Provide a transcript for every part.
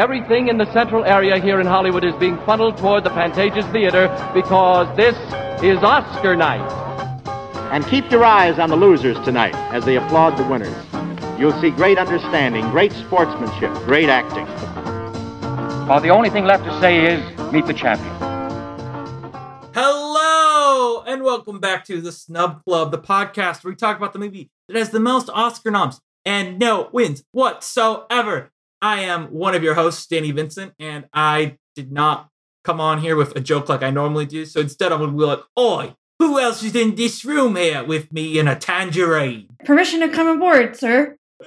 everything in the central area here in Hollywood is being funneled toward the Pantages Theater because this is Oscar night. And keep your eyes on the losers tonight as they applaud the winners. You'll see great understanding, great sportsmanship, great acting. Well, the only thing left to say is meet the champion. Hello, and welcome back to the Snub Club, the podcast where we talk about the movie that has the most Oscar noms and no wins whatsoever. I am one of your hosts, Danny Vincent, and I did not come on here with a joke like I normally do. So instead, I'm going to be like, Oi, who else is in this room here with me in a tangerine? Permission to come aboard, sir.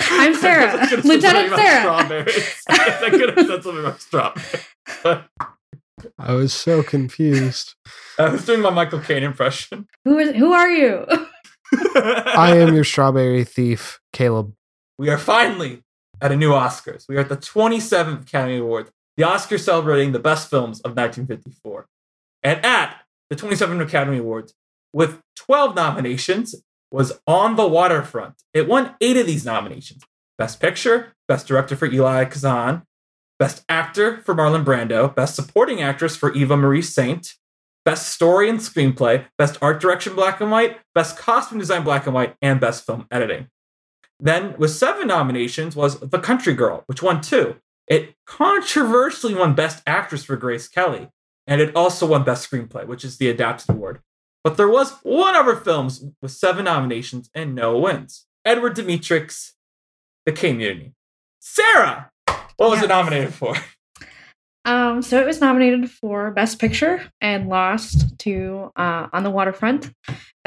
I'm Sarah, Lieutenant Sarah. I could have said something about strawberries. I was so confused. I was doing my Michael Caine impression. Who is? Who are you? I am your strawberry thief, Caleb. We are finally at a new Oscars. We are at the 27th Academy Awards, the Oscars celebrating the best films of 1954. And at the 27th Academy Awards, with 12 nominations, was On the Waterfront. It won eight of these nominations Best Picture, Best Director for Eli Kazan, Best Actor for Marlon Brando, Best Supporting Actress for Eva Marie Saint, Best Story and Screenplay, Best Art Direction Black and White, Best Costume Design Black and White, and Best Film Editing. Then, with seven nominations, was The Country Girl, which won two. It controversially won Best Actress for Grace Kelly, and it also won Best Screenplay, which is the Adapted Award. But there was one other films with seven nominations and no wins. Edward Dmytryk's, The Caine Mutiny. Sarah, what was it nominated for? um, so it was nominated for Best Picture and lost to uh, On the Waterfront.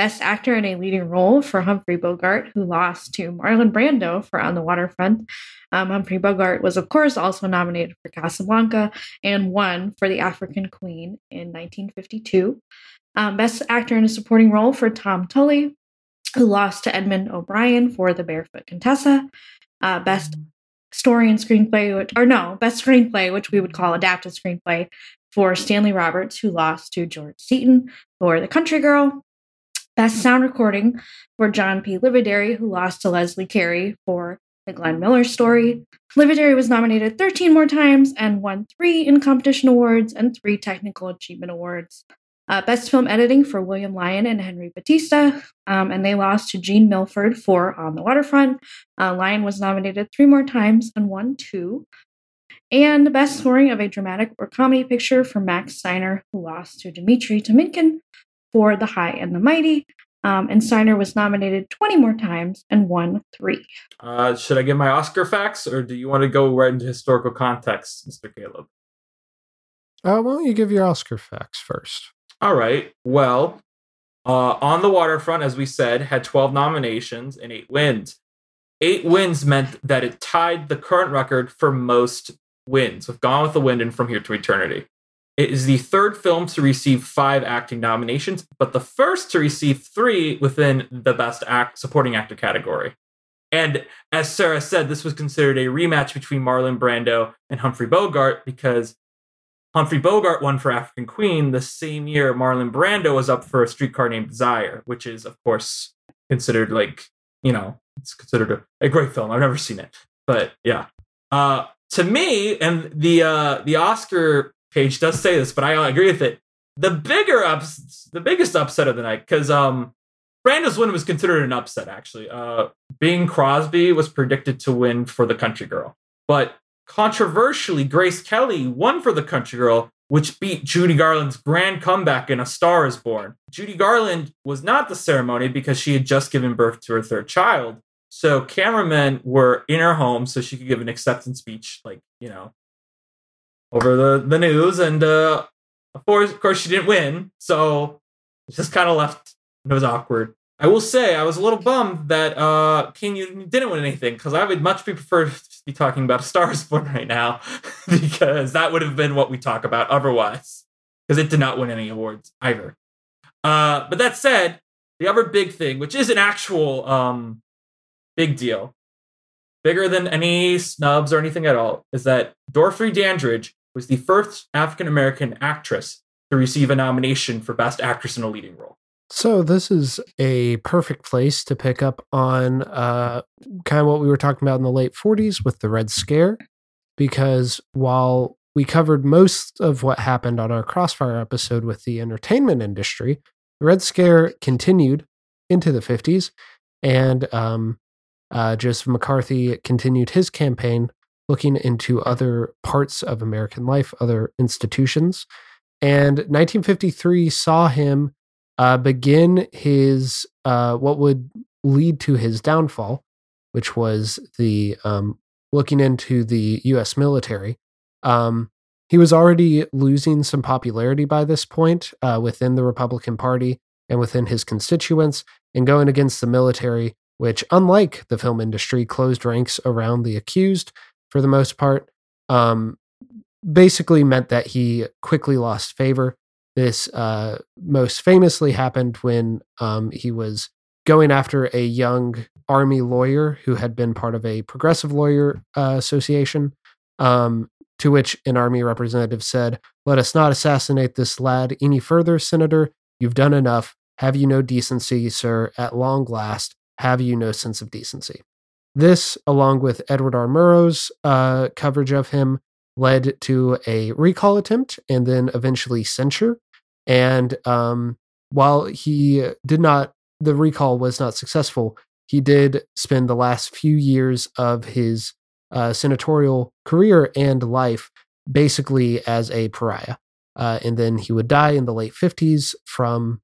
Best Actor in a Leading Role for Humphrey Bogart, who lost to Marlon Brando for On the Waterfront. Um, Humphrey Bogart was, of course, also nominated for Casablanca and won for The African Queen in 1952. Um, Best Actor in a Supporting Role for Tom Tully, who lost to Edmund O'Brien for The Barefoot Contessa. Uh, best story and screenplay, which, or no, best screenplay, which we would call adapted screenplay, for Stanley Roberts, who lost to George Seaton for The Country Girl. Best sound recording for John P. Livadary, who lost to Leslie Carey for The Glenn Miller Story. Livadary was nominated 13 more times and won three in competition awards and three technical achievement awards. Uh, best film editing for William Lyon and Henry Batista, um, and they lost to Gene Milford for On the Waterfront. Uh, Lyon was nominated three more times and won two. And best scoring of a dramatic or comedy picture for Max Steiner, who lost to Dimitri Tiomkin for The High and the Mighty. Um, and Steiner was nominated 20 more times and won three. Uh, should I give my Oscar facts, or do you want to go right into historical context, Mr. Caleb? Uh, why don't you give your Oscar facts first? All right. Well, uh, On the Waterfront, as we said, had 12 nominations and eight wins. Eight wins meant that it tied the current record for most wins with Gone with the Wind and From Here to Eternity. It is the third film to receive five acting nominations, but the first to receive three within the Best Act Supporting Actor category. And as Sarah said, this was considered a rematch between Marlon Brando and Humphrey Bogart because Humphrey Bogart won for African Queen the same year Marlon Brando was up for A Streetcar Named Desire, which is, of course, considered like, you know, it's considered a, a great film. I've never seen it, but yeah. Uh, to me, and the uh, the Oscar page does say this, but I agree with it. The bigger ups, the biggest upset of the night, because um, win was considered an upset. Actually, uh, Bing Crosby was predicted to win for The Country Girl, but controversially, Grace Kelly won for The Country Girl, which beat Judy Garland's grand comeback in A Star is Born. Judy Garland was not the ceremony because she had just given birth to her third child. So cameramen were in her home so she could give an acceptance speech, like, you know, over the, the news. And uh, of course, of course, she didn't win. So it just kind of left. It was awkward. I will say I was a little bummed that uh, King you didn't win anything because I would much prefer to be talking about a Star is Born right now because that would have been what we talk about otherwise because it did not win any awards either. Uh, but that said, the other big thing, which is an actual um, big deal, bigger than any snubs or anything at all, is that Dorothy Dandridge was the first African American actress to receive a nomination for Best Actress in a Leading Role. So this is a perfect place to pick up on uh, kind of what we were talking about in the late 40s with the Red Scare, because while we covered most of what happened on our Crossfire episode with the entertainment industry, the Red Scare continued into the 50s, and um, uh, Joseph McCarthy continued his campaign looking into other parts of American life, other institutions. And 1953 saw him uh, begin his uh, what would lead to his downfall, which was the um, looking into the U.S. military. Um, he was already losing some popularity by this point uh, within the Republican Party and within his constituents, and going against the military, which, unlike the film industry, closed ranks around the accused for the most part. Um, basically meant that he quickly lost favor this uh, most famously happened when um, he was going after a young army lawyer who had been part of a progressive lawyer uh, association. Um, to which an army representative said, Let us not assassinate this lad any further, Senator. You've done enough. Have you no decency, sir? At long last, have you no sense of decency? This, along with Edward R. Murrow's uh, coverage of him, led to a recall attempt and then eventually censure. And um, while he did not, the recall was not successful, he did spend the last few years of his uh, senatorial career and life basically as a pariah. Uh, and then he would die in the late 50s from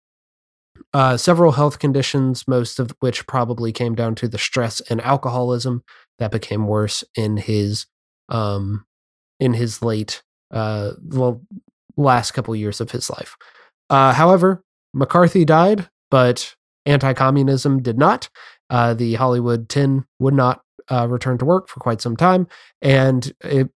uh, several health conditions, most of which probably came down to the stress and alcoholism that became worse in his um, in his late uh, well, last couple years of his life. Uh, however, McCarthy died, but anti-communism did not. Uh, the Hollywood Ten would not uh, return to work for quite some time, and it,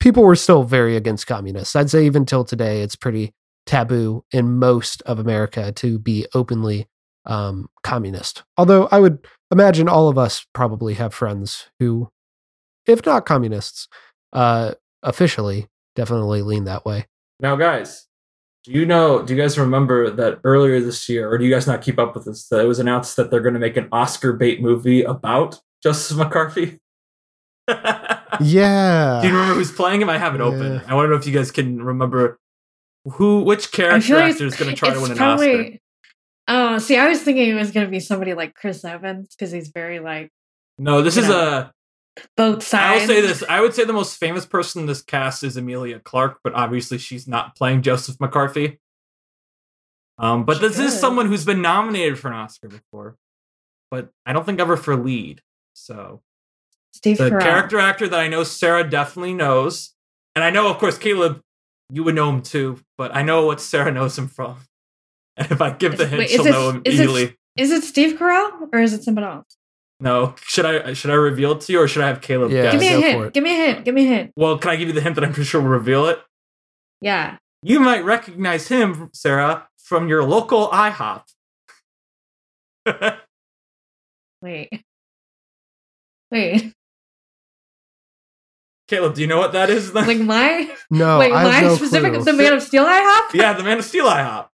people were still very against communists. I'd say even till today, it's pretty taboo in most of America to be openly um, communist. Although I would imagine all of us probably have friends who, if not communists, uh, officially definitely lean that way. Now, guys, do you know? Do you guys remember that earlier this year, or do you guys not keep up with this? That it was announced that they're going to make an Oscar bait movie about Justice McCarthy. yeah. Do you remember who's playing him? I have it open. I want to know if you guys can remember who, which character like actor is going to try to win an probably, Oscar. Oh, see, I was thinking it was going to be somebody like Chris Evans because he's very like. No, this is know, a both sides. I'll say this. I would say the most famous person in this cast is Emilia Clarke, but obviously she's not playing Joseph McCarthy. Um, but she this could. is someone who's been nominated for an Oscar before, but I don't think ever for lead. So Steve the Carell. character actor that I know Sarah definitely knows, and I know, of course, Caleb, you would know him too. But I know what Sarah knows him from, and if I give the hint, wait, she'll it, know him is easily. It, is it Steve Carell or is it someone else? No, should I should I reveal it to you or should I have Caleb? Yeah, give me a hint. Give me a hint. Give me a hint. Well, can I give you the hint that I'm pretty sure will reveal it? Yeah. You might recognize him, Sarah, from your local IHOP. Wait. Wait. Caleb, do you know what that is? Then? Like my no, wait, my no specific clue. the Man of Steel IHOP? Yeah, the Man of Steel IHOP.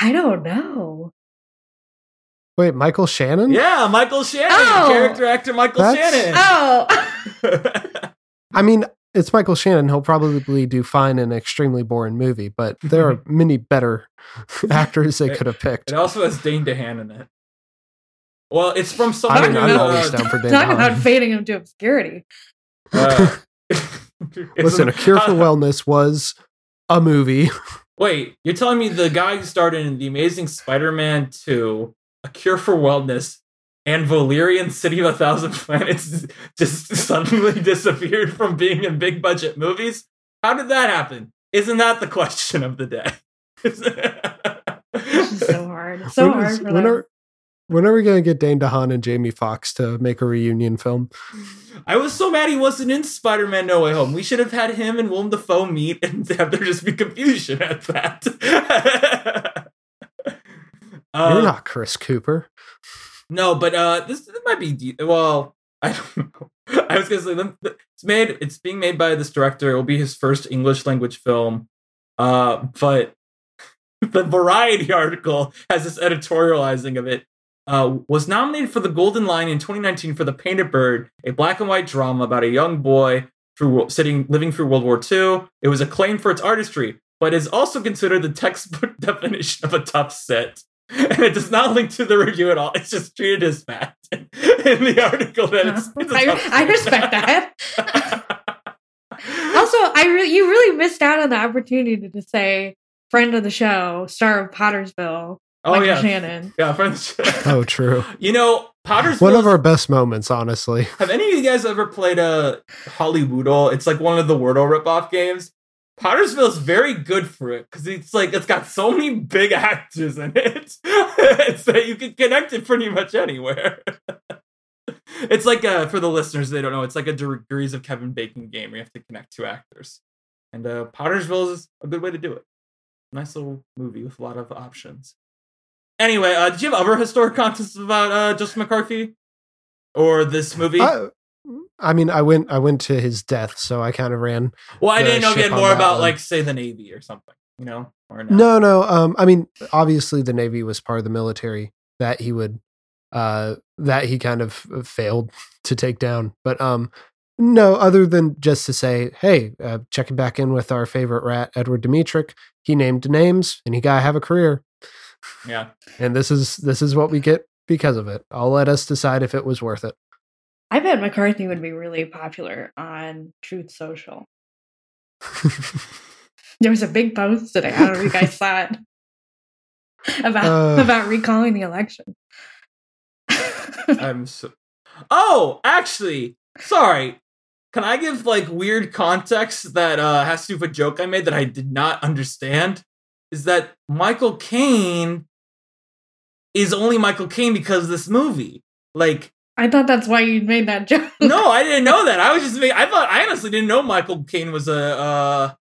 I don't know. Wait, Michael Shannon? Yeah, Michael Shannon, oh, character actor Michael That's... Shannon. Oh. I mean, it's Michael Shannon. He'll probably do fine in an extremely boring movie, but there are many better actors they could have picked. It also has Dane DeHaan in it. Well, it's from someone. I mean, I'm always down for Dane Talk about fading him to obscurity. Uh, Listen, A Cure for Wellness was a movie. Wait, you're telling me the guy who starred in The Amazing Spider-Man 2 a Cure for Wellness, and Valerian City of a Thousand Planets just suddenly disappeared from being in big budget movies? How did that happen? Isn't that the question of the day? so hard. So when hard. Is, when, are, when are we going to get Dane DeHaan and Jamie Foxx to make a reunion film? I was so mad he wasn't in Spider Man No Way Home. We should have had him and Willem Dafoe meet and have there just be confusion at that. Uh, You're not Chris Cooper. No, but uh, this, this might be de- well. I don't know. I was gonna say it's made. It's being made by this director. It will be his first English language film. Uh, but the Variety article has this editorializing of it. Uh, was nominated for the Golden Lion in 2019 for The Painted Bird, a black and white drama about a young boy through sitting living through World War II. It was acclaimed for its artistry, but is also considered the textbook definition of a tough set. And it does not link to the review at all. It's just treated as fact in the article that it's. it's I, I respect that. also, I really you really missed out on the opportunity to say friend of the show, star of Pottersville, oh Michael yeah, Shannon. yeah. Friends. Oh, true. You know, Potter's One of our best moments, honestly. Have any of you guys ever played a Hollywoodle? It's like one of the Wordle ripoff games. Pottersville is very good for it because it's like it's got so many big actors in it. it's that you can connect it pretty much anywhere. it's like uh for the listeners they don't know, it's like a degrees of Kevin Bacon game where you have to connect two actors. And uh Pottersville is a good way to do it. Nice little movie with a lot of options. Anyway, uh did you have other historic contests about uh Justin McCarthy? Or this movie? I, I mean, I went I went to his death, so I kind of ran. Well, I didn't know if you had more about, one. like, say, the Navy or something, you know, or no. No, no. Um, I mean, obviously the Navy was part of the military that he would, uh, that he kind of uh, failed to take down. But um, no, other than just to say, hey, uh, checking back in with our favorite rat, Edward Dmytryk. He named names, and he gotta have a career. Yeah, And this is this is what we get because of it. I'll let us decide if it was worth it. I bet McCarthy would be really popular on Truth Social. There was a big post today. I don't know if you guys saw it about Uh. about recalling the election. I'm so. Oh, actually, sorry. Can I give like weird context that uh, has to do with a joke I made that I did not understand? Is that Michael Caine is only Michael Caine because of this movie? Like, I thought that's why you made that joke. no, I didn't know that. I was just, ma- I thought, I honestly didn't know Michael Caine was a. Uh,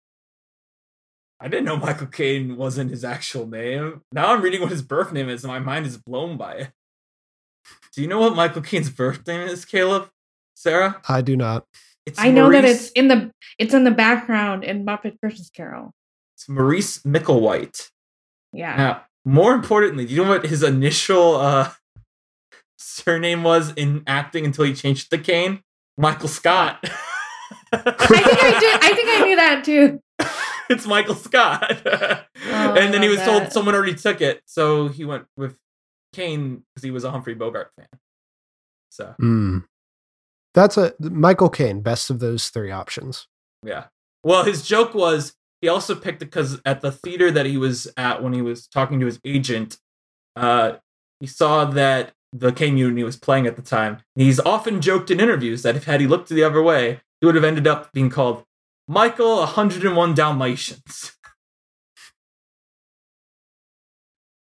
I didn't know Michael Caine wasn't his actual name. Now I'm reading what his birth name is, and my mind is blown by it. Do you know what Michael Caine's birth name is, Caleb? Sarah? I do not. It's I know that it's in the it's in the background in Muppet Christmas Carol. It's Maurice Micklewhite. Yeah. Now, more importantly, do you know what his initial uh, surname was in acting until he changed it to Caine? Michael Scott. I think I did. I think I knew that too. it's Michael Scott. and then he was love told someone already took it, so he went with Caine because he was a Humphrey Bogart fan. So Mm. That's a Michael Caine, best of those three options. yeah. Well, his joke was he also picked it because at the theater that he was at when he was talking to his agent, uh, he saw that the Caine Mutiny was playing at the time. He's often joked in interviews that if had he looked the other way, he would have ended up being called Michael 101 Dalmatians.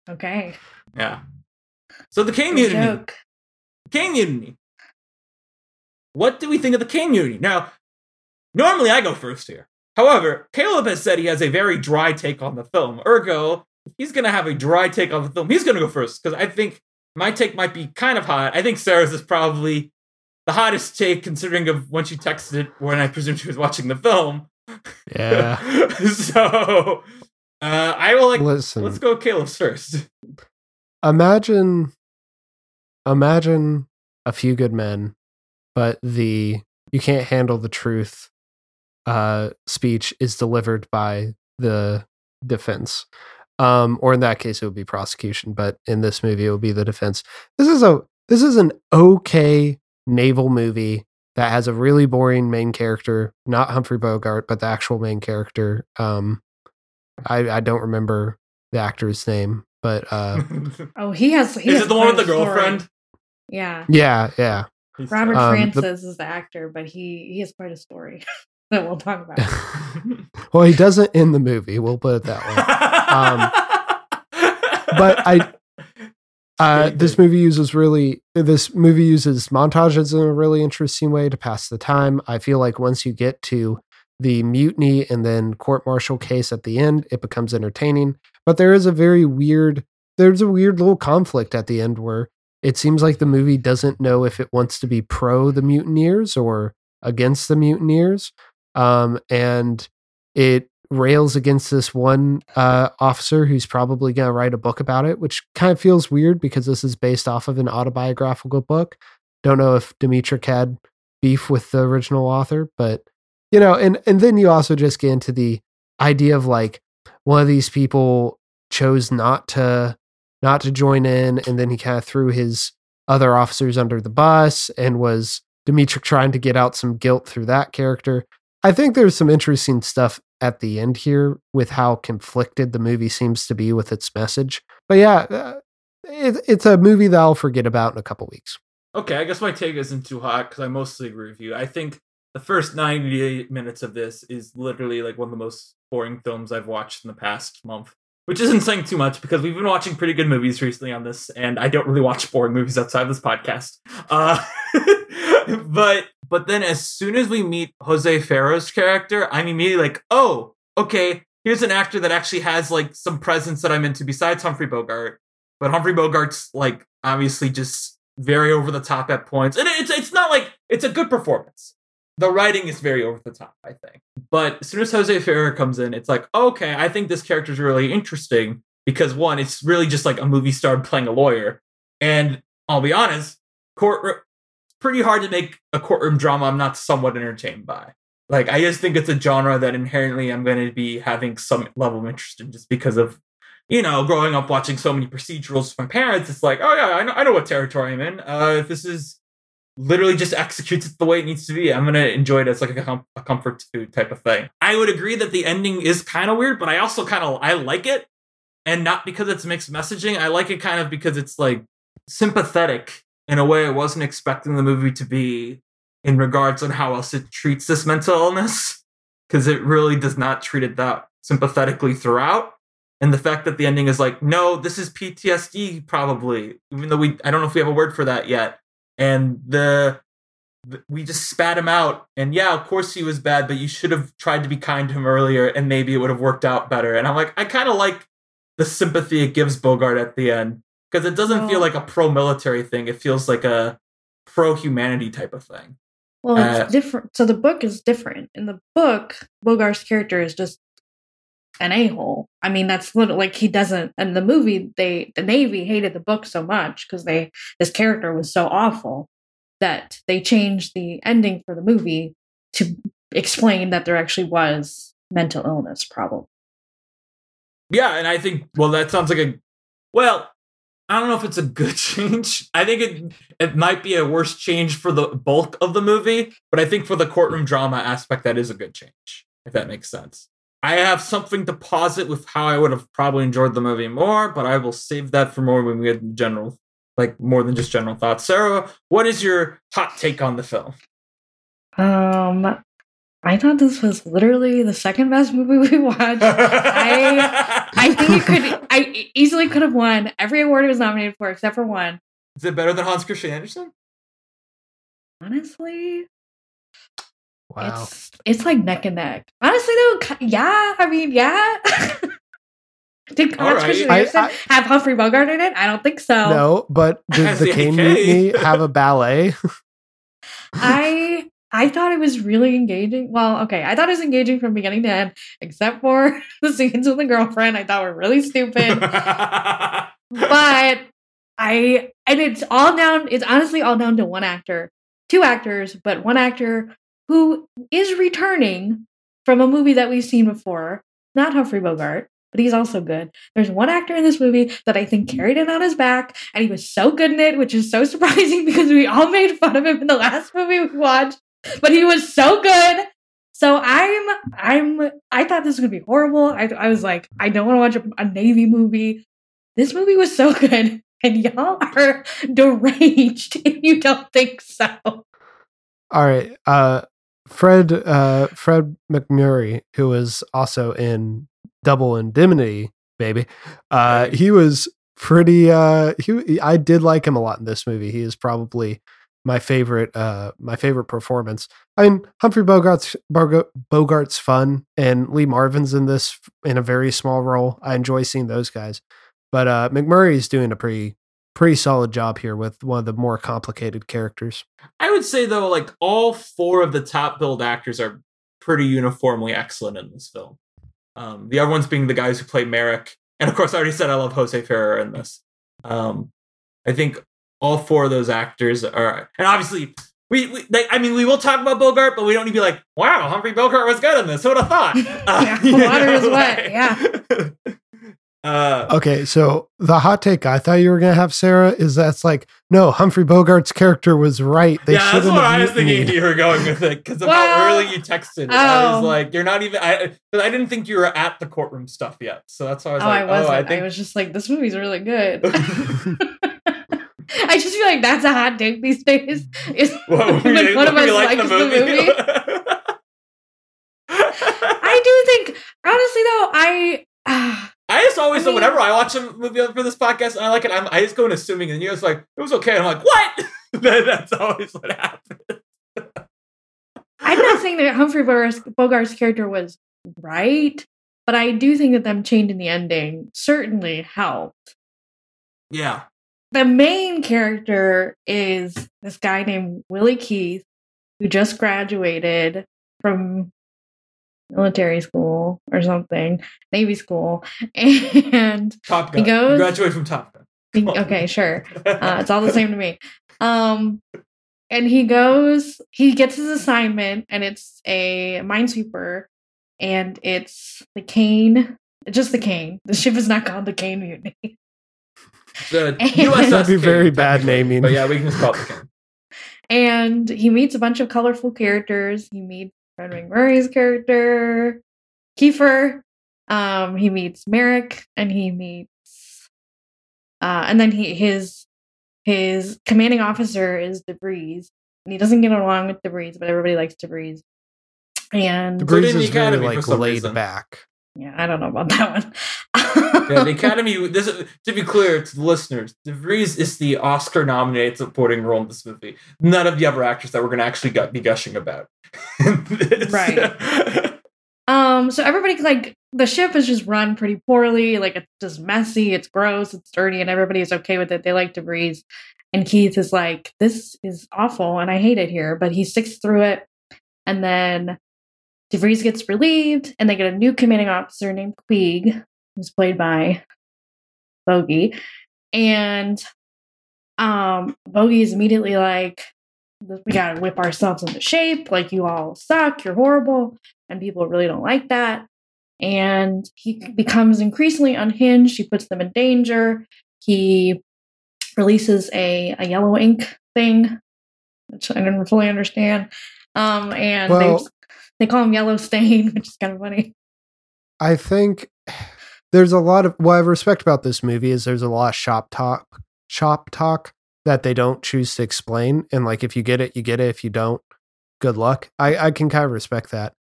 Okay. yeah. So the Caine Mutiny. Caine Mutiny. What do we think of the Caine Mutiny? Now, normally I go first here. However, Caleb has said he has a very dry take on the film. Ergo, he's going to have a dry take on the film, he's going to go first because I think my take might be kind of hot. I think Sarah's is probably the hottest take considering of when she texted it when I presume she was watching the film. Yeah. so, uh, I will like. Listen. Let's go, Caleb's first. imagine imagine a few good men but the you can't handle the truth uh speech is delivered by the defense um or in that case it would be prosecution but in this movie it would be the defense this is a this is an okay naval movie that has a really boring main character not humphrey bogart but the actual main character um i i don't remember the actor's name but uh Oh, he has. He Is has it the one with the a story. girlfriend? Yeah. yeah yeah Robert Um, the- Francis is the actor, but he he has quite a story that we'll talk about. well, he doesn't in the movie. We'll put it that way. But I- Uh, this movie uses really this movie uses montages in a really interesting way to pass the time. I feel like once you get to the mutiny and then court martial case at the end, it becomes entertaining. But there is a very weird there's a weird little conflict at the end where it seems like the movie doesn't know if it wants to be pro the mutineers or against the mutineers. Um, and it rails against this one uh, officer who's probably going to write a book about it, which kind of feels weird because this is based off of an autobiographical book. Don't know if Dimitri had beef with the original author, but you know, and and then you also just get into the idea of like one of these people chose not to not to join in, and then he kind of threw his other officers under the bus and was Dimitri trying to get out some guilt through that character. I think there's some interesting stuff at the end here with how conflicted the movie seems to be with its message. But yeah, uh, it, it's a movie that I'll forget about in a couple weeks. Okay, I guess my take isn't too hot because I mostly agree with you. I think the first 98 minutes of this is literally like one of the most boring films I've watched in the past month, which isn't saying too much because we've been watching pretty good movies recently on this, and I don't really watch boring movies outside of this podcast. Uh, but but then as soon as we meet Jose Ferrer's character, I'm immediately like, oh, okay, here's an actor that actually has like some presence that I'm into besides Humphrey Bogart. But Humphrey Bogart's like obviously just very over the top at points. And it's it's not like it's a good performance. The writing is very over the top, I think. But as soon as Jose Ferrer comes in, it's like, okay, I think this character is really interesting because one, it's really just like a movie star playing a lawyer. And I'll be honest, court pretty hard to make a courtroom drama I'm not somewhat entertained by. Like I just think it's a genre that inherently I'm going to be having some level of interest in just because of you know growing up watching so many procedurals with my parents. It's like oh yeah I know I know what territory I'm in. Uh, if this is literally just executes it the way it needs to be, I'm gonna enjoy it as like a, com- a comfort food type of thing. I would agree that the ending is kind of weird, but I also kind of I like it, and not because it's mixed messaging. I like it kind of because it's like sympathetic in a way I wasn't expecting the movie to be in regards on how else it treats this mental illness because it really does not treat it that sympathetically throughout. And the fact that the ending is like, no, this is PTSD probably, even though we I don't know if we have a word for that yet. And the we just spat him out. And yeah, of course he was bad, but you should have tried to be kind to him earlier and maybe it would have worked out better. And I'm like, I kind of like the sympathy it gives Bogart at the end because it doesn't oh. feel like a pro military thing. It feels like a pro humanity type of thing. Well, it's uh, different. So the book is different. In the book, Bogart's character is just an a hole. I mean, that's literally like he doesn't. In the movie, they the Navy hated the book so much because they this character was so awful that they changed the ending for the movie to explain that there actually was mental illness problem. Yeah, and I think well, that sounds like a well. I don't know if it's a good change. I think it it might be a worse change for the bulk of the movie, but I think for the courtroom drama aspect, that is a good change. If that makes sense. I have something to posit with how I would have probably enjoyed the movie more, but I will save that for more when we get general, like more than just general thoughts. Sarah, what is your hot take on the film? Um, I thought this was literally the second best movie we watched. I I think it could I easily could have won every award it was nominated for except for one. Is it better than Hans Christian Andersen? Honestly, wow, it's it's like neck and neck. Honestly, though, yeah, I mean, yeah. Did Hans right. Christian Andersen I, I, have Humphrey Bogart in it? I don't think so. No, but did the Caine Mutiny have a ballet? I I thought it was really engaging. Well, okay, I thought it was engaging from beginning to end, except for the scenes with the girlfriend. I thought were really stupid. but I and it's all down. It's honestly all down to one actor, two actors, but one actor who is returning from a movie that we've seen before. Not Humphrey Bogart, but he's also good. There's one actor in this movie that I think carried it on his back, and he was so good in it, which is so surprising because we all made fun of him in the last movie we watched but he was so good. So I'm I'm I thought this was gonna be horrible. I I was like, I don't want to watch a, a Navy movie. This movie was so good, and y'all are deranged if you don't think so. All right, uh, Fred uh, Fred MacMurray, who was also in Double Indemnity, baby. Uh, he was pretty. Uh, he I did like him a lot in this movie. He is probably my favorite uh my favorite performance. I mean Humphrey Bogart's Bogart's fun and Lee Marvin's in this in a very small role. I enjoy seeing those guys. But uh MacMurray's doing a pretty pretty solid job here with one of the more complicated characters. I would say though like all four of the top billed actors are pretty uniformly excellent in this film. Um, the other ones being the guys who play Maryk, and of course, I already said I love Jose Ferrer in this. Um, I think all four of those actors are, and obviously. We, we like, I mean, we will talk about Bogart, but we don't need to be like, "Wow, Humphrey Bogart was good in this." Who would have thought? Yeah, you water is know, wet, yeah. Uh, Okay, so the hot take I thought you were gonna have Sarah is that's like no Humphrey Bogart's character was right. They yeah, that's shouldn't what have I was thinking mutinied. you were going with it because of how Well, early you texted. I was oh. like, you're not even. I, 'cause I didn't think you were at the courtroom stuff yet, so that's why I was oh, like, I wasn't. oh, I, I was just like, this movie's really good. I just feel like that's a hot take these days. Is What, when you- one of us like likes the movie. I do think, honestly, though, I. ah, I just always I so mean- whenever I watch a movie for this podcast and I like it, I'm, I just go in assuming, and you're just like, it was okay. And I'm like, what? That's always what happens. I'm not saying that Humphrey Bogart's, Bogart's character was right, but I do think that them changing the ending certainly helped. Yeah. The main character is this guy named Willie Keith, who just graduated from military school or something, Navy school, and Top He goes- You graduate from Top Gun. Okay, sure. Uh, it's all the same to me. Um, and he goes, he gets his assignment, and it's a minesweeper, and it's the Caine, just the Caine. The ship is not called the Caine Mutiny. The That'd USS That'd be very King, bad naming. But yeah, we can just call it the King. And he meets a bunch of colorful characters. He meets Fred MacMurray's character, Keefer. Um, he meets Maryk, and he meets, uh, and then he his his commanding officer is DeVries, and he doesn't get along with DeVries, but everybody likes DeVries. And The So breeze is very Academy for like laid reason. back. yeah, I don't know about that one. Yeah, the Academy. This is- to be clear to the listeners, DeVries is the Oscar-nominated supporting role in this movie. None of the other actors that we're going to actually gu- be gushing about. Right. Um, so everybody like the ship is just run pretty poorly. Like it's just messy, it's gross, it's dirty, and everybody's okay with it. They like DeVries. And Keith is like, This is awful and I hate it here, but he sticks through it. And then DeVries gets relieved, and they get a new commanding officer named Queeg, who's played by Bogey. And um Bogey is immediately like, we gotta whip ourselves into shape. Like you all suck, you're horrible and people really don't like that. And he becomes increasingly unhinged. He puts them in danger. He releases a, a yellow ink thing, which I didn't fully understand. Um, and Well- they they call him Yellow Stain, which is kind of funny. I think there's a lot of what I respect about this movie is there's a lot of shop talk, shop talk that they don't choose to explain, and like if you get it, you get it. If you don't, good luck. I I can kind of respect that.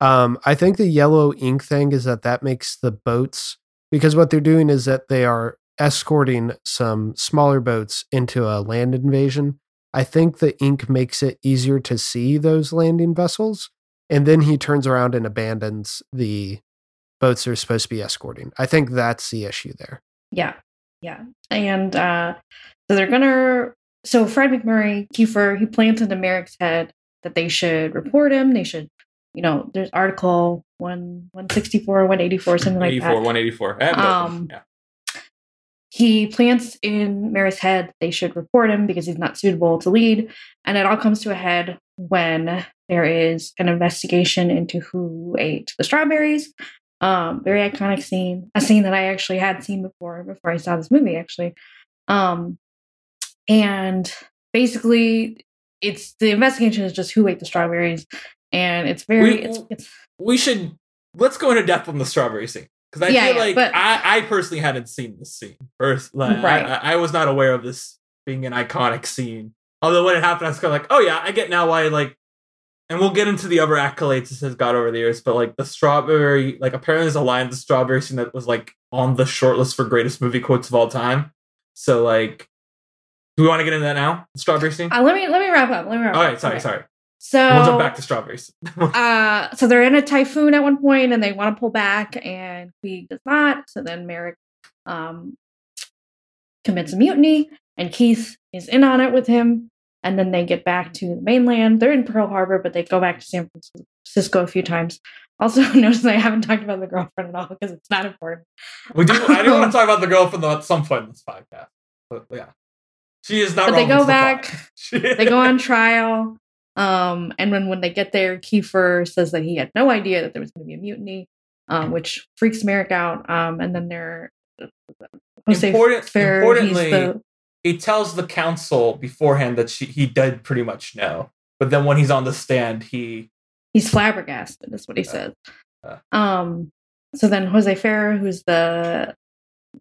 Um, I think the yellow ink thing is that that makes the boats because what they're doing is that they are escorting some smaller boats into a land invasion. I think the ink makes it easier to see those landing vessels. And then he turns around and abandons the boats they're supposed to be escorting. I think that's the issue there. Yeah, yeah. And uh, so they're gonna. So Fred MacMurray, Keefer, he plants into Maryk's head that they should report him. They should, you know, there's article one one sixty four, one eighty four, something like 84, that. 184. I have no Um, yeah. He plants in Mary's head they should report him because he's not suitable to lead, and it all comes to a head when there is an investigation into who ate the strawberries. Um, very iconic scene, a scene that I actually had seen before before I saw this movie actually. Um, and basically, it's the investigation is just who ate the strawberries, and it's very We- it's, it's We should let's go into depth on the strawberry scene because I Yeah, feel yeah, like but- I, I personally hadn't seen this scene first. Like, Right. I, I, I was not aware of this being an iconic scene. Although when it happened, I was kind of like, oh yeah, I get now why like. And we'll get into the other accolades this has got over the years, but like the strawberry, like apparently there's a line in the strawberry scene that was like on the short list for greatest movie quotes of all time. So like, do we want to get into that now? The strawberry scene. uh, let me let me wrap up. Let me wrap all up. right, sorry, Okay. sorry. So we'll jump back to strawberries. uh, so they're in a typhoon at one point and they want to pull back and Queeg does not. So then Maryk um, commits a mutiny and Keith is in on it with him. And then they get back to the mainland. They're in Pearl Harbor, but they go back to San Francisco, a few times. Also, notice I haven't talked about the girlfriend at all because it's not important. We do. I do want to talk about the girlfriend though at some point in this podcast. But yeah, she is not. But they go back. they go on trial. Um, and when when they get there, Keefer says that he had no idea that there was going to be a mutiny, um, which freaks Maryk out. Um, and then they're Jose Important- importantly, the he tells the counsel beforehand that she he did pretty much know, but then when he's on the stand, he he's flabbergasted is what he Yeah. says Uh. um so then jose ferrer who's the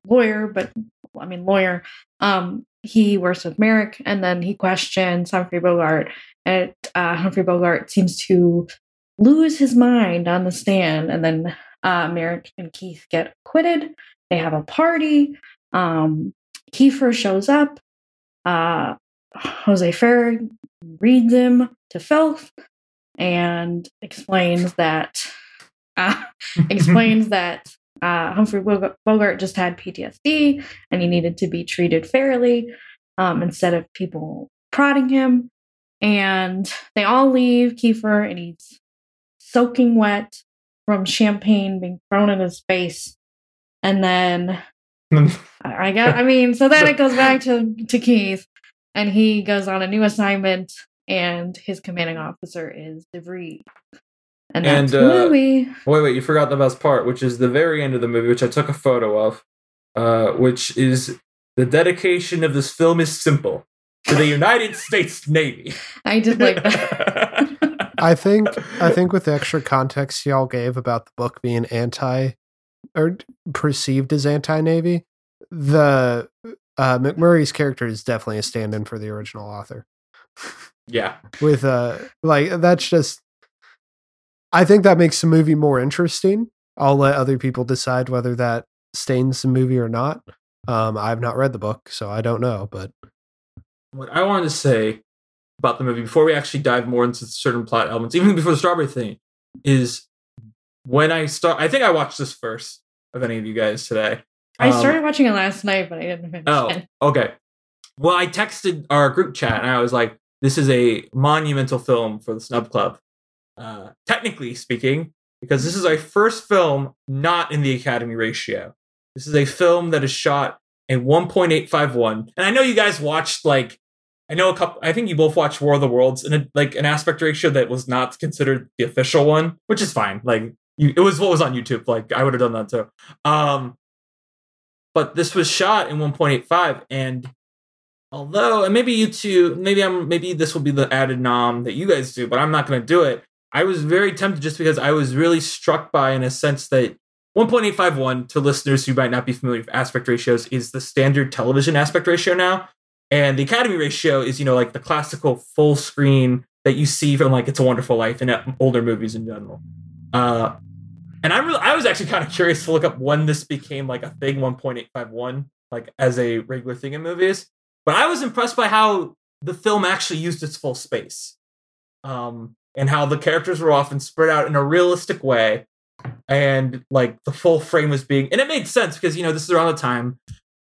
lawyer but i mean lawyer um he works with maryk and then he questions humphrey bogart and uh, humphrey bogart seems to lose his mind on the stand and then uh, maryk and keith get acquitted they have a party um keefer shows up uh jose ferrer reads him to filth and explains that uh, explains that uh, Humphrey Bogart just had PTSD and he needed to be treated fairly um, instead of people prodding him. And they all leave Keefer, and he's soaking wet from champagne being thrown in his face. And then I I got, I mean, so then it goes back to, to Keith, and he goes on a new assignment, and his commanding officer is DeVries. And that's And, the uh, movie. Wait, wait, you forgot the best part, which is the very end of the movie, which I took a photo of, uh, which is the dedication of this film is simple to the United States Navy. I did like that. I think I think with the extra context y'all gave about the book being anti or perceived as anti-navy, the uh, MacMurray's character is definitely a stand-in for the original author. yeah. With uh, like that's just, I think that makes the movie more interesting. I'll let other people decide whether that stains the movie or not. Um, I've not read the book, so I don't know. But What I wanted to say about the movie before we actually dive more into certain plot elements, even before the strawberry thing, is when I start. I think I watched this first of any of you guys today. I Um, started watching it last night, but I didn't finish Oh, it. okay. Well, I texted our group chat and I was like, this is a monumental film for the Snub Club. Uh, technically speaking, because this is our first film not in the Academy ratio. This is a film that is shot in 1.851. And I know you guys watched like I know a couple I think you both watched War of the Worlds in a, like an aspect ratio that was not considered the official one, which is fine. Like you, it was what was on YouTube. Like I would have done that too. Um but this was shot in 1.85 and although and maybe you two maybe i'm maybe this will be the added nom that you guys do but i'm not going to do it i was very tempted just because i was really struck by in a sense that 1.851 to listeners who might not be familiar with aspect ratios is the standard television aspect ratio now and the academy ratio is you know like the classical full screen that you see from like it's a wonderful life and uh, older movies in general uh and I'm really, I was actually kind of curious to look up when this became like a thing, 1.851, like as a regular thing in movies. But I was impressed by how the film actually used its full space, um, and how the characters were often spread out in a realistic way, and like the full frame was being, and it made sense because you know this is around the time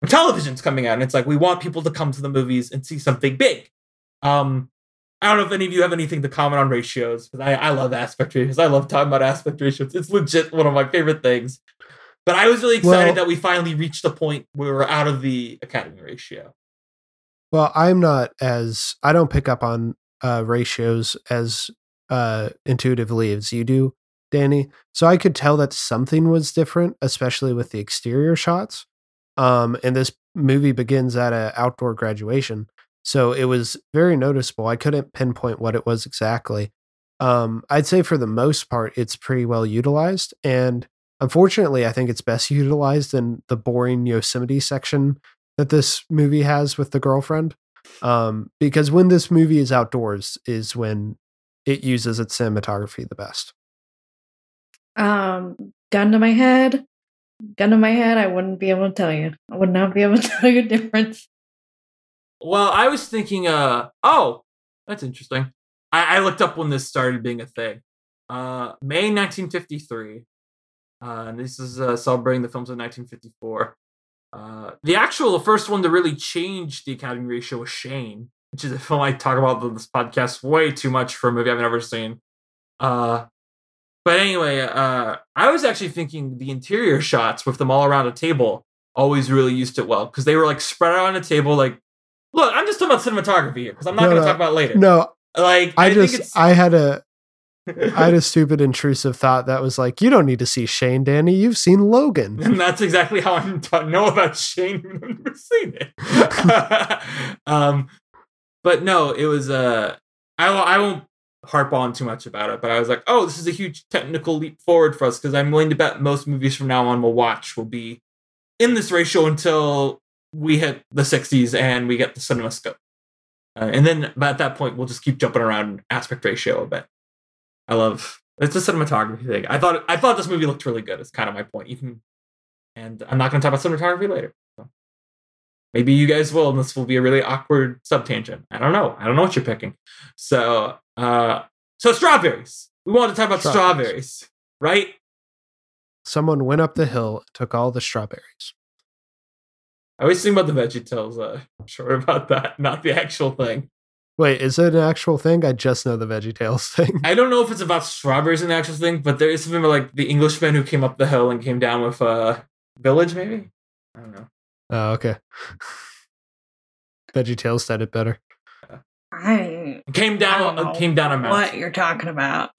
television's coming out, and it's like we want people to come to the movies and see something big. Um, I don't know if any of you have anything to comment on ratios because I, I love aspect ratios. I love talking about aspect ratios. It's legit one of my favorite things. But I was really excited Well- that we finally reached the point where we're out of the academy ratio. Well, I'm not as I don't pick up on uh, ratios as uh, intuitively as you do, Danny. So I could tell that something was different, especially with the exterior shots. Um, and this movie begins at an outdoor graduation, so it was very noticeable. I couldn't pinpoint what it was exactly. Um, I'd say for the most part, it's pretty well utilized, and unfortunately, I think it's best utilized in the boring Yosemite section that this movie has with the girlfriend. Um, because when this movie is outdoors is when it uses its cinematography the best. Um, gun to my head, gun to my head, I wouldn't be able to tell you. I would not be able to tell you a difference. Well, I was thinking, uh, oh, that's interesting. I, I looked up when this started being a thing. Uh, May 1953. Uh, and this is uh, celebrating the films of 1954. Uh, the actual the first one to really change the Academy ratio was Shane, which is a film I talk about on this podcast way too much for a movie I've never seen. Uh, But anyway, uh, I was actually thinking the interior shots with them all around a table always really used it well because they were like spread out on a table. Like, look, I'm just talking about cinematography here because I'm not No, going to no. talk about it later. No, like I, think just I had a I had a stupid intrusive thought that was like, you don't need to see Shane, Danny. You've seen Logan. And that's exactly how I know about Shane. I've never seen it. um, but no, it was. Uh, I I won't harp on too much about it. But I was like, oh, this is a huge technical leap forward for us because I'm willing to bet most movies from now on we'll watch will be in this ratio until we hit the 60s and we get the CinemaScope. Uh, and then but at that point, we'll just keep jumping around aspect ratio a bit. I love it's a cinematography thing. I thought I thought this movie looked really good. It's kind of my point. Can, and I'm not going to talk about cinematography later. So. Maybe you guys will, and this will be a really awkward subtangent. I don't know. I don't know what you're picking. So, uh, so strawberries. We want to talk about Strawberries. strawberries, right? Someone went up the hill and took all the strawberries. I always think about the Veggie Tales. Uh, I'm sure about that, not the actual thing. Wait, is it an actual thing? I just know the Veggie Tales thing. I don't know if it's about strawberries in the actual thing, but there is something about like the Englishman who came up the hill and came down with a village, maybe. I don't know. Oh, okay. Veggie Tales said it better. I Came I down. don't know came down a mountain. what you're talking about.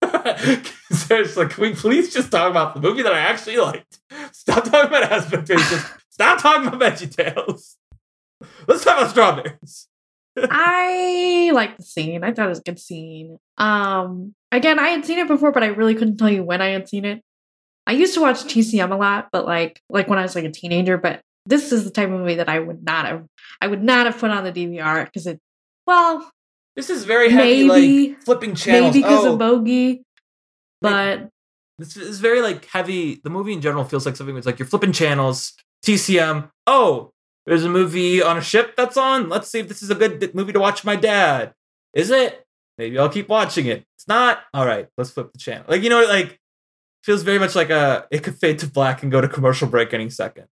Seriously, can we please just talk about the movie that I actually liked? Stop talking about aspect ratios. Stop talking about Veggie Tales. Let's talk about strawberries. I like the scene. I thought it was a good scene. Um, again, I had seen it before, but I really couldn't tell you when I had seen it. I used to watch TCM a lot, but like like when I was like a teenager. But this is the type of movie that I would not have I would not have put on the DVR because it well This is very heavy, Maybe- like flipping channels. maybe because oh, of Bogey, but This is very like heavy. The movie in general feels like something that's like you're flipping channels. TCM. Oh, there's a movie on a ship that's on. Let's see if this is a good movie to watch my dad. Is it? Maybe I'll keep watching it. It's not. All right, let's flip the channel. Like you know, like feels very much like a it could fade to black and go to commercial break any second.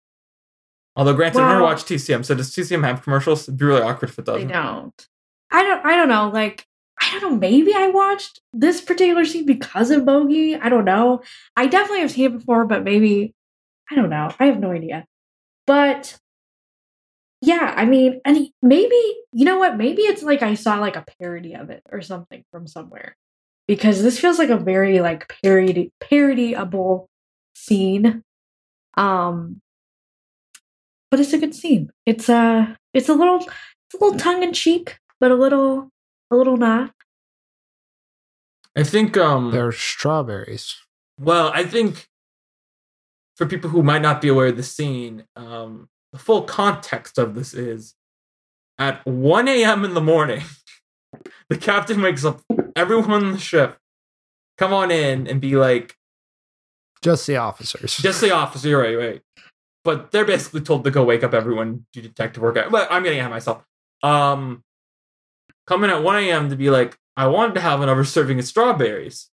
Although granted, I've never Well- watched TCM, so does TCM have commercials? It'd be really awkward if it doesn't. They don't. I don't. I don't know. Like I don't know. Maybe I watched this particular scene because of Bogey. I don't know. I definitely have seen it before, but maybe I don't know. I have no idea. But yeah, I mean, and maybe you know what? Maybe it's like I saw like a parody of it or something from somewhere because this feels like a very like parody parodyable scene. Um, but it's a good scene. It's uh it's a little it's a little tongue in cheek, but a little a little not. I think um They're strawberries. Well, I think for people who might not be aware of the scene, um, the full context of this is at 1 a.m. in the morning, the captain wakes up everyone on the ship, come on in and be like, Just the officers. just the officer, you're right, right. But they're basically told to go wake up everyone, do detective work. Out but I'm getting ahead of myself. Um, come in at 1 a.m. to be like, I wanted to have another serving of strawberries.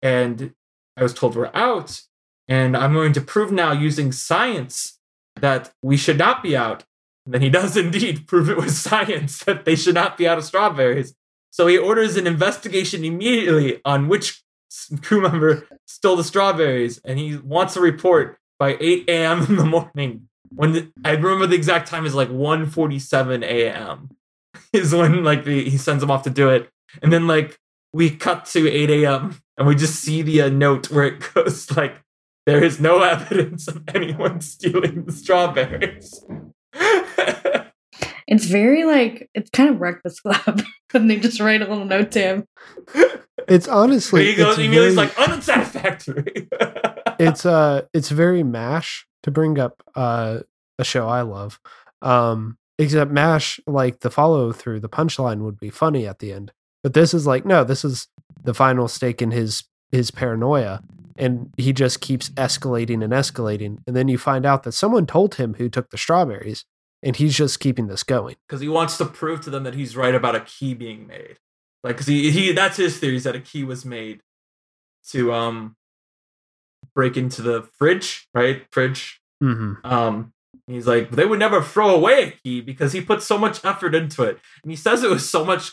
And I was told we're out. And I'm going to prove now using science that we should not be out. And then he does indeed prove it with science that they should not be out of strawberries. So he orders an investigation immediately on which crew member stole the strawberries. And he wants a report by 8 a.m. in the morning. When the, I remember the exact time is like 1:47 a.m. is when like the, he sends them off to do it, and then like we cut to 8 a.m. and we just see the uh, note where it goes like there is no evidence of anyone stealing the strawberries. It's very like it's kind of Breakfast Club, and they just write a little note to him. It's honestly he goes it's immediately very, like unsatisfactory. it's uh it's very mash to bring up uh a show I love. Um except mash like the follow through the punchline would be funny at the end. But this is like no, this is the final stake in his his paranoia and he just keeps escalating and escalating and then you find out that someone told him who took the strawberries and he's just keeping this going. because he wants to prove to them that he's right about a key being made. Like, cause he, he that's his theory is that a key was made to um break into the fridge, right? Fridge. mm-hmm. Um, he's like, they would never throw away a key because he put so much effort into it, and he says it was so much.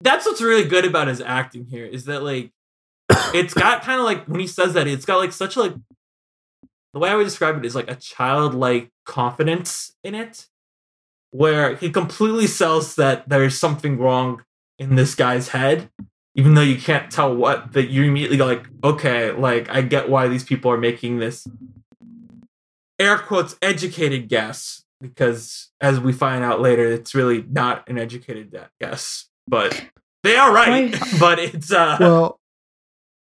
That's what's really good about his acting here is that like it's got kind of like when he says that, it's got like such like the way I would describe it is like a childlike confidence in it, where he completely sells that there's something wrong in this guy's head, even though you can't tell what. That you immediately go like, okay, like I get why these people are making this air quotes educated guess because as we find out later, it's really not an educated guess, but they are right. but it's uh well,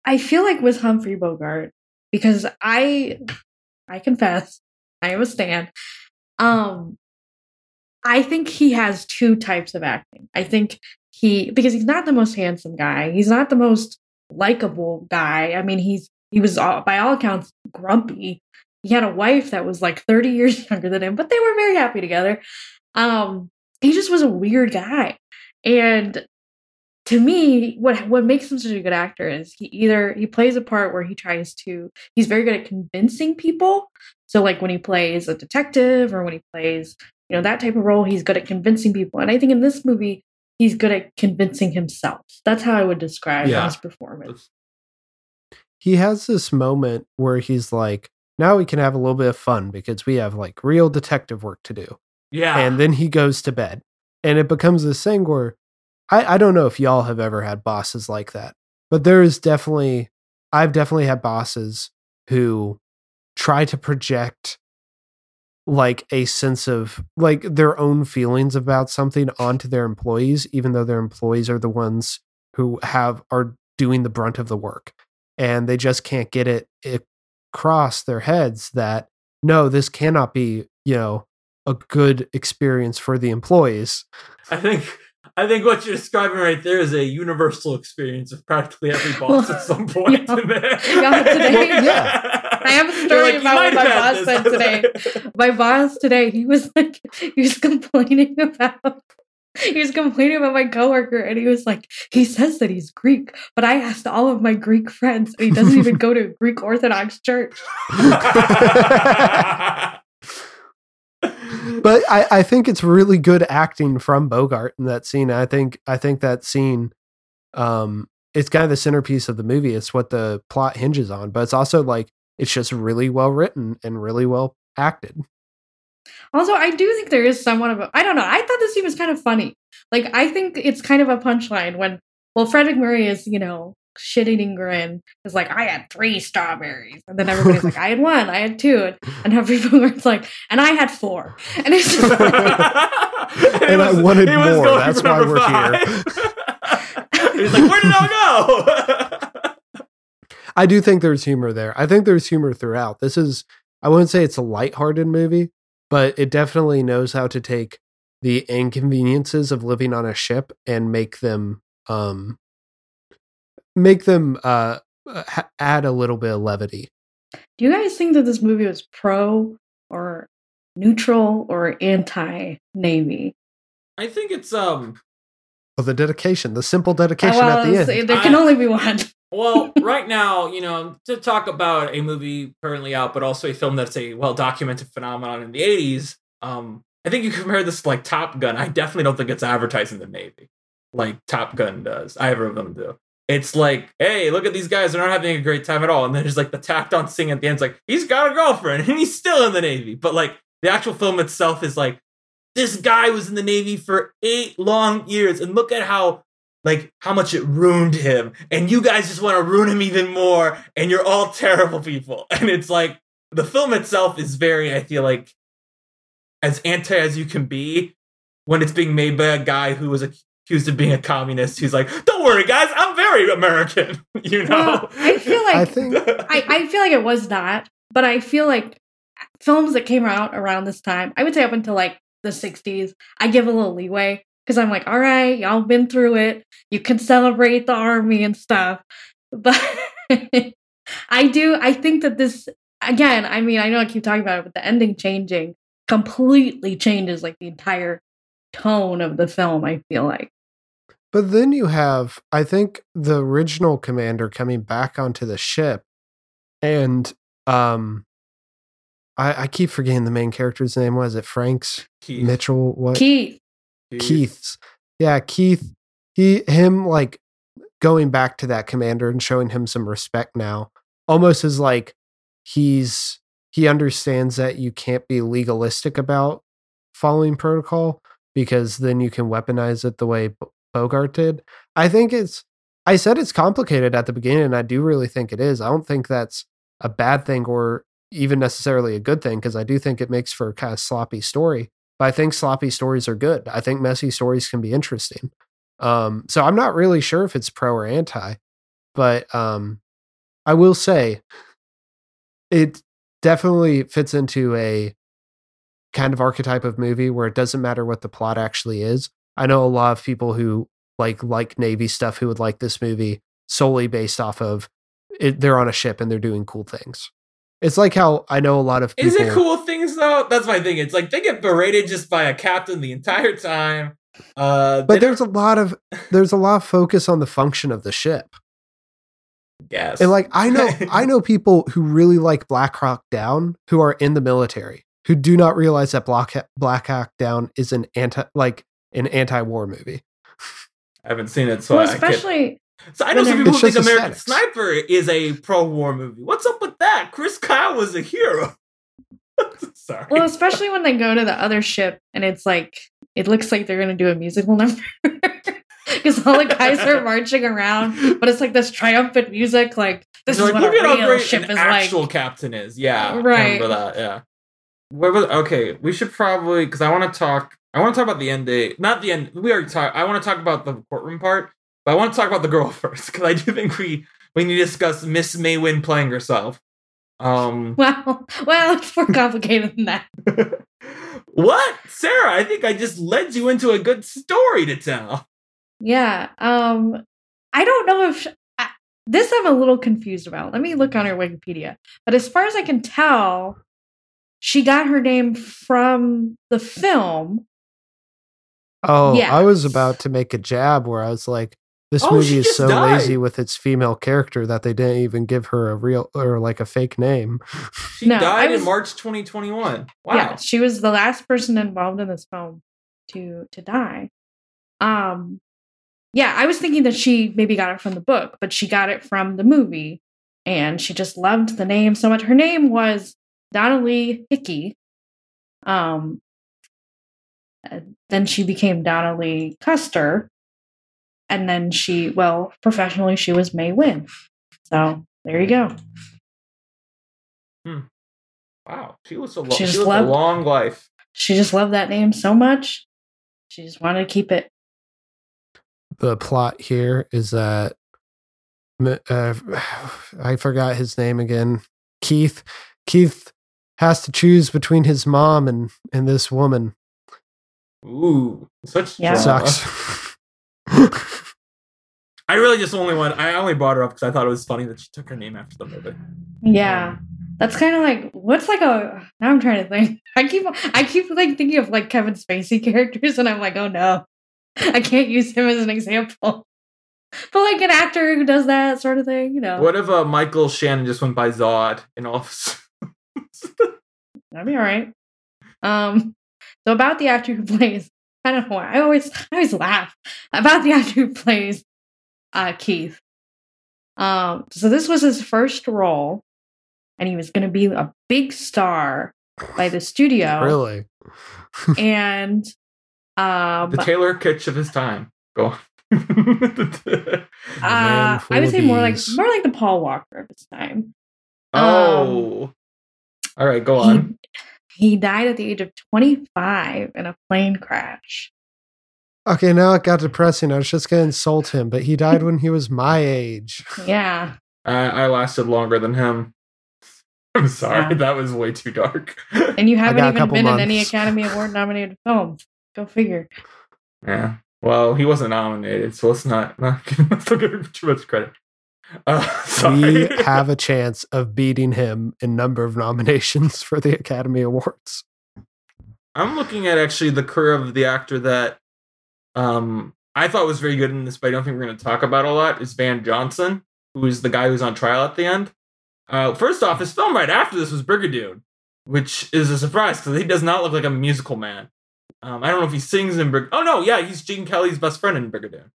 I feel like with Humphrey Bogart because I I confess I am a stan. Um I think he has two types of acting. I think he because he's not the most handsome guy. He's not the most likable guy. I mean, he's he was all, by all accounts grumpy. He had a wife that was like 30 years younger than him, but they were very happy together. Um he just was a weird guy. And to me, what what makes him such a good actor is he either he plays a part where he tries to he's very good at convincing people. So like when he plays a detective or when he plays, you know, that type of role, he's good at convincing people. And I think in this movie, he's good at convincing himself. That's how I would describe Yeah. his performance. he has this moment where he's like, now we can have a little bit of fun because we have like real detective work to do. yeah. And then he goes to bed. And it becomes this thing where I, I don't know if y'all have ever had bosses like that, but there is definitely, I've definitely had bosses who try to project like a sense of like their own feelings about something onto their employees, even though their employees are the ones who have are doing the brunt of the work. And they just can't get it across their heads that no, this cannot be, you know, a good experience for the employees. I think I think what you're describing right there is a universal experience of practically every boss at some point. Yeah. in there. Yeah, today- Well, yeah. I have a story like, about what my boss this." said today. My boss today, he was like, he was complaining about. He was complaining about my coworker, and he was like, he says that he's Greek, but I asked all of my Greek friends, and he doesn't even go to Greek Orthodox church. But I, I think it's really good acting from Bogart in that scene. I think I think that scene um it's kind of the centerpiece of the movie. It's what the plot hinges on, but it's also like it's just really well written and really well acted. Also, I do think there is somewhat of a. I don't know. I thought this scene was kind of funny. Like, I think it's kind of a punchline when, well, Fred MacMurray is, you know, shit eating grin is like, I had three strawberries. And then everybody's like, I had one, I had two. And Humphrey Bogart's like, and I had four. And it's just like, And I wanted more. That's why we're five. He's like, where did it all go? I do think there's humor there. I think there's humor throughout. This is I wouldn't say it's a lighthearted movie, but it definitely knows how to take the inconveniences of living on a ship and make them um make them uh ha- add a little bit of levity. do you guys think that this movie was pro or neutral or anti Navy? I think it's um Of the dedication, the simple dedication well, at the it's- end. there can I- only be one. well, right now, you know, to talk about a movie currently out, but also a film that's a well documented phenomenon in the 80s, um, I think you compare this to like Top Gun. I definitely don't think it's advertising the Navy like Top Gun does. Either of them do. It's like, hey, look at these guys. They're not having a great time at all. And then there's like the tacked on thing at the end. It's like, he's got a girlfriend and he's still in the Navy. But like the actual film itself is like, this guy was in the Navy for eight long years. And look at how like how much it ruined him and you guys just want to ruin him even more and you're all terrible people and it's like the film itself is very i feel like as anti as you can be when it's being made by a guy who was accused of being a communist who's like don't worry guys i'm very american you know Well, I feel like I think I, I feel like it was not, but I feel like films that came out around this time, I would say up until like the 60s, I give a little leeway because I'm like, all right, y'all been through it. You can celebrate the army and stuff. But I do, I think that this, again, I mean, I know I keep talking about it, but the ending changing completely changes like the entire tone of the film, I feel like. But then you have, I think, the original commander coming back onto the ship, and um, I, I keep forgetting the main character's name. Was it Frank's Keith. Mitchell? What Keith, Keith's? Yeah, Keith. He him like going back to that commander and showing him some respect now, almost as like he's he understands that you can't be legalistic about following protocol because then you can weaponize it the way B- Bogart did. I think it's I said it's complicated at the beginning and I do really think it is. I don't think that's a bad thing or even necessarily a good thing because I do think it makes for a kind of sloppy story. But I think sloppy stories are good. I think messy stories can be interesting. Um, so I'm not really sure if it's pro or anti, but um, I will say it definitely fits into a kind of archetype of movie where it doesn't matter what the plot actually is. I know a lot of people who like like Navy stuff who would like this movie solely based off of it, they're on a ship and they're doing cool things. It's like how I know a lot of people. Is it cool things though? That's my thing. It's like they get berated just by a captain the entire time. Uh, But there's a lot of there's a lot of focus on the function of the ship. yes, And like I know I know people who really like Black Hawk Down who are in the military who do not realize that Black Black Hawk Down is an anti like an anti-war movie. I haven't seen it, so well, I especially So I know some It's people think American aesthetics. Sniper is a pro-war movie. What's up with that? Chris Kyle was a hero. Sorry. well, especially when they go to the other ship and it's like it looks like they're gonna do a musical number. Because all the guys are marching around, but it's like this triumphant music, like this They're is like, what look at a real great ship an is actual like. captain is. Yeah, I Right. remember that. Yeah. Where was okay? We should probably because I want to talk. I want to talk about the end date, not the end. We already talked. I want to talk about the courtroom part, but I want to talk about the girl first because I do think we we need to discuss Miss May Wynn playing herself. Um, Well, well, it's more complicated than that. what, Sarah? I think I just led you into a good story to tell. Yeah. Um, I don't know if I, this I'm a little confused about. Let me look on her Wikipedia. But as far as I can tell, she got her name from the film. Oh, I was about to make a jab where I was like, this Oh, movie is so died. lazy with its female character that they didn't even give her a real or like a fake name. She No, died was- in March 2021. Wow. Yeah, she was the last person involved in this film to to die. Um, yeah, I was thinking that she maybe got it from the book, but she got it from the movie, and she just loved the name so much. Her name was Donna Lee Hickey. Um, then she became Donna Lee Custer, and then she, well, professionally, she was May Wynn. So there you go. Wow. She was a, lo- She she just lived a long life. She just loved that name so much. She just wanted to keep it. The plot here is that uh, I forgot his name again. Keith. Keith has to choose between his mom and and this woman. Ooh, such Yeah. drama. Sucks. I really just only want. I only brought her up because I thought it was funny that she took her name after the movie. Yeah. That's kind of like what's like a now I'm trying to think. I keep I keep like thinking of like Kevin Spacey characters and I'm like, oh no. I can't use him as an example. But like an actor who does that sort of thing, you know. What if uh, Michael Shannon just went by Zod in Office? That'd be all right. Um so about the actor who plays I don't know why. I always I always laugh about the actor who plays uh Keith. Um so this was his first role and he was gonna be a big star by the studio. really? and um the Taylor Kitsch of his time. Go on. uh, I would say more like more like the Paul Walker of his time. oh. All right, go on. he died at the age of 25 in a plane crash. Okay, now it got depressing. I was just gonna insult him, but he died when he was my age. Yeah. I, I lasted longer than him. I'm sorry, Yeah. that was way too dark. And you haven't even couple been in any. Academy Award nominated films. Go figure. yeah. Well, he wasn't nominated, so let's not, not let's not give him too much credit. Uh. We have a chance of beating him in number of nominations for the Academy Awards. I'm looking at actually the career of the actor that um I thought was very good in this, but I don't think we're going to talk about a lot. Is Van Johnson, who is the guy who's on trial at the end. Uh, first off, his film right after this was Brigadoon, which is a surprise because he does not look like a musical man. Um, I don't know if he sings in Brig. Oh no, yeah, he's Gene Kelly's best friend in Brigadoon.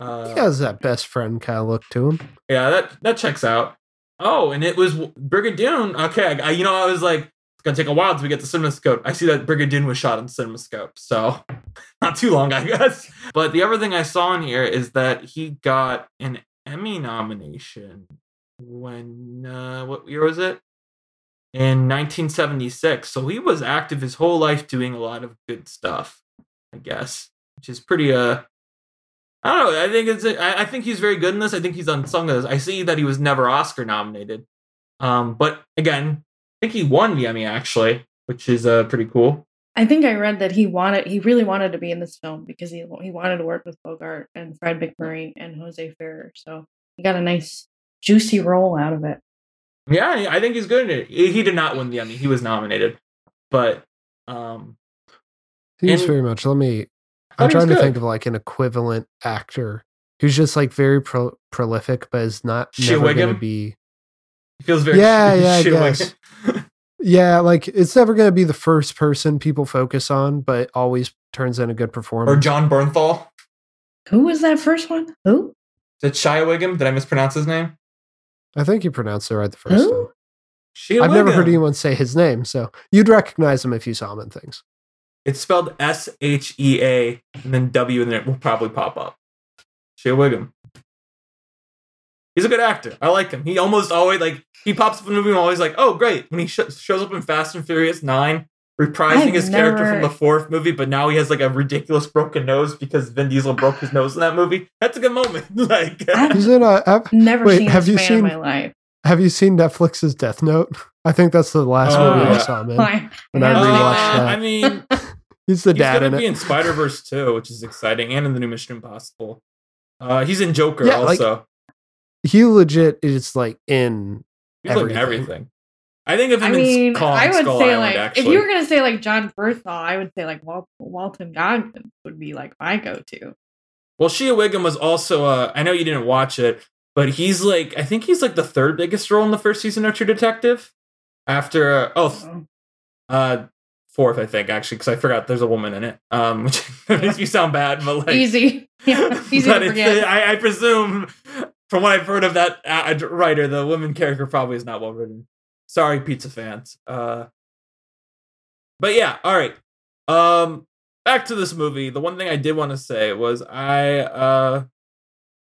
Uh, he has that best friend kind of look to him. Yeah, that that checks out. Oh, and it was Brigadoon. Okay, I, you know, I was like, it's gonna take a while till we get the CinemaScope. I see that Brigadoon was shot on CinemaScope, so not too long, I guess. But the other thing I saw in here is that he got an Emmy nomination when uh, what year was it? In 1976. So he was active his whole life doing a lot of good stuff, I guess, which is pretty uh I don't know. I think it's. I, I think he's very good in this. I think he's unsung as. I see that he was never Oscar nominated. Um, but again, I think he won the Emmy actually, which is uh pretty cool. I think I read that he wanted he really wanted to be in this film because he he wanted to work with Bogart and Fred MacMurray and Jose Ferrer. So he got a nice juicy role out of it. Yeah, I think he's good in it. He did not win the Emmy. He was nominated, but um, He's And- very much. Let me. Thought I'm trying to think of like an equivalent actor who's just like very pro- prolific, but is not Shea never going to be. he feels very Yeah, yeah, I like- guess. Yeah, like it's never going to be the first person people focus on, but always turns in a good performance. or Jon Bernthal. Who was that first one? Who? Is it Shea Whigham? Did I mispronounce his name? I think you pronounced it right the first Who? time. Shea I've never heard anyone say his name, so you'd recognize him if you saw him in things. It's spelled S H E A and then W, and then it will probably pop up. Shea Whigham. He's a good actor. I like him. He almost always like he pops up in the movie. I'm always like, oh great. When he sh- shows up in Fast and Furious Nine, reprising I've his character from the fourth movie, but now he has like a ridiculous broken nose because Vin Diesel broke his nose in that movie. That's a good moment. like, I've He's in a. Uh, have- never Wait, seen have this you man seen- in my life. Have you seen Netflix's Death Note? I think that's the last Oh, movie I saw him in. Why? When I rewatched Uh, that. I mean, He's the he's dad gonna in be it. in Spider Verse too, which is exciting, and in the new Mission Impossible. Uh, he's in Joker Yeah, like, also. he legit is like in. He's like everything. everything. I think of him I mean, Kong I would Skull say Island, like actually. if you were gonna say like Jon Bernthal, I would say like Wal- Walton Goggins would be like my go-to. Well, Shea Whigham was also. Uh, I know you didn't watch it, but he's like. I think he's like the third biggest role in the first season of True Detective. After uh, oh, uh, fourth I think actually because I forgot there's a woman in it. Um, which makes me sound bad, but like easy, yeah, easy but to it's, forget. I, I presume from what I've heard of that uh, writer, the woman character probably is not well written. Sorry, pizza fans. Uh, but yeah, all right. Um, back to this movie. The one thing I did want to say was I uh,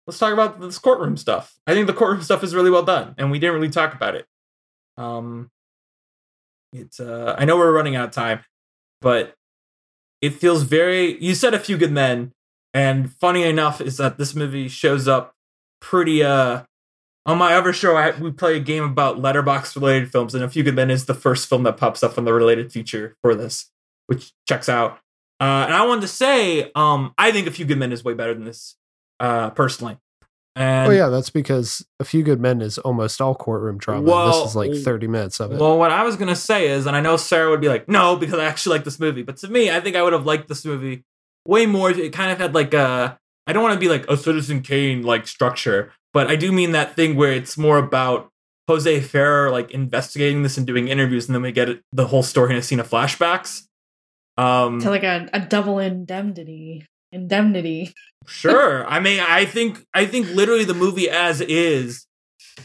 let's talk about this courtroom stuff. I think the courtroom stuff is really well done, and we didn't really talk about it. Um, it's uh, I know we're running out of time, but it feels very. You said a few good men, and funny enough is that this movie shows up pretty uh on my other show I, we play a game about Letterboxd related films and a few good men is the first film that pops up on the related feature for this which checks out uh and i wanted to say um i think a few good men is way better than this uh personally and Oh yeah, that's because A Few Good Men is almost all courtroom drama. Well, this is like 30 minutes of it. Well, what I was gonna say is, and I know Sarah would be like, no, because I actually like this movie. But to me, I think I would have liked this movie way more. If it kind of had like a, I don't want to be like a Citizen Kane like structure, but I do mean that thing where it's more about Jose Ferrer like investigating this and doing interviews, and then we get the whole story in a scene of flashbacks. Um, to like a, a double indemnity. Indemnity. sure. I mean, I think I think literally the movie as is,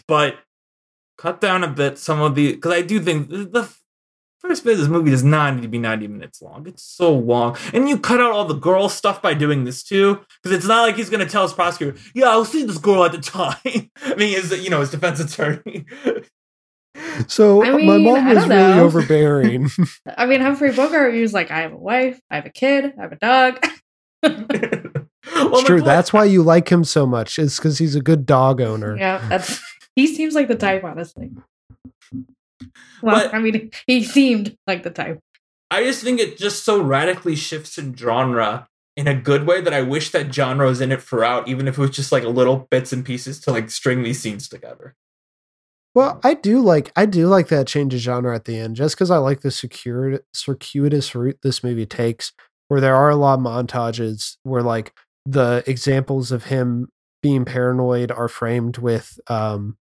but cut down a bit some of the because I do think the, the first bit of this movie does not need to be ninety minutes long. It's so long, and you cut out all the girl stuff by doing this too, because it's not like he's gonna tell his prosecutor, "Yeah, I was seeing this girl at the time." I mean, is you know his defense attorney. so I uh, my mom I was really overbearing. I mean, Humphrey Bogart, he was like, I have a wife, I have a kid, I have a dog. well, it's true. point- That's why you like him so much. It's because he's a good dog owner. yeah, that's he seems like the type, honestly. Well, But- I mean, he seemed like the type. I just think it just so radically shifts in genre in a good way that I wish that genre was in it throughout, even if it was just like little bits and pieces to like string these scenes together. Well, I do like I do like that change of genre at the end, just because I like the secure, circuitous route this movie takes, where there are a lot of montages where like the examples of him being paranoid are framed with um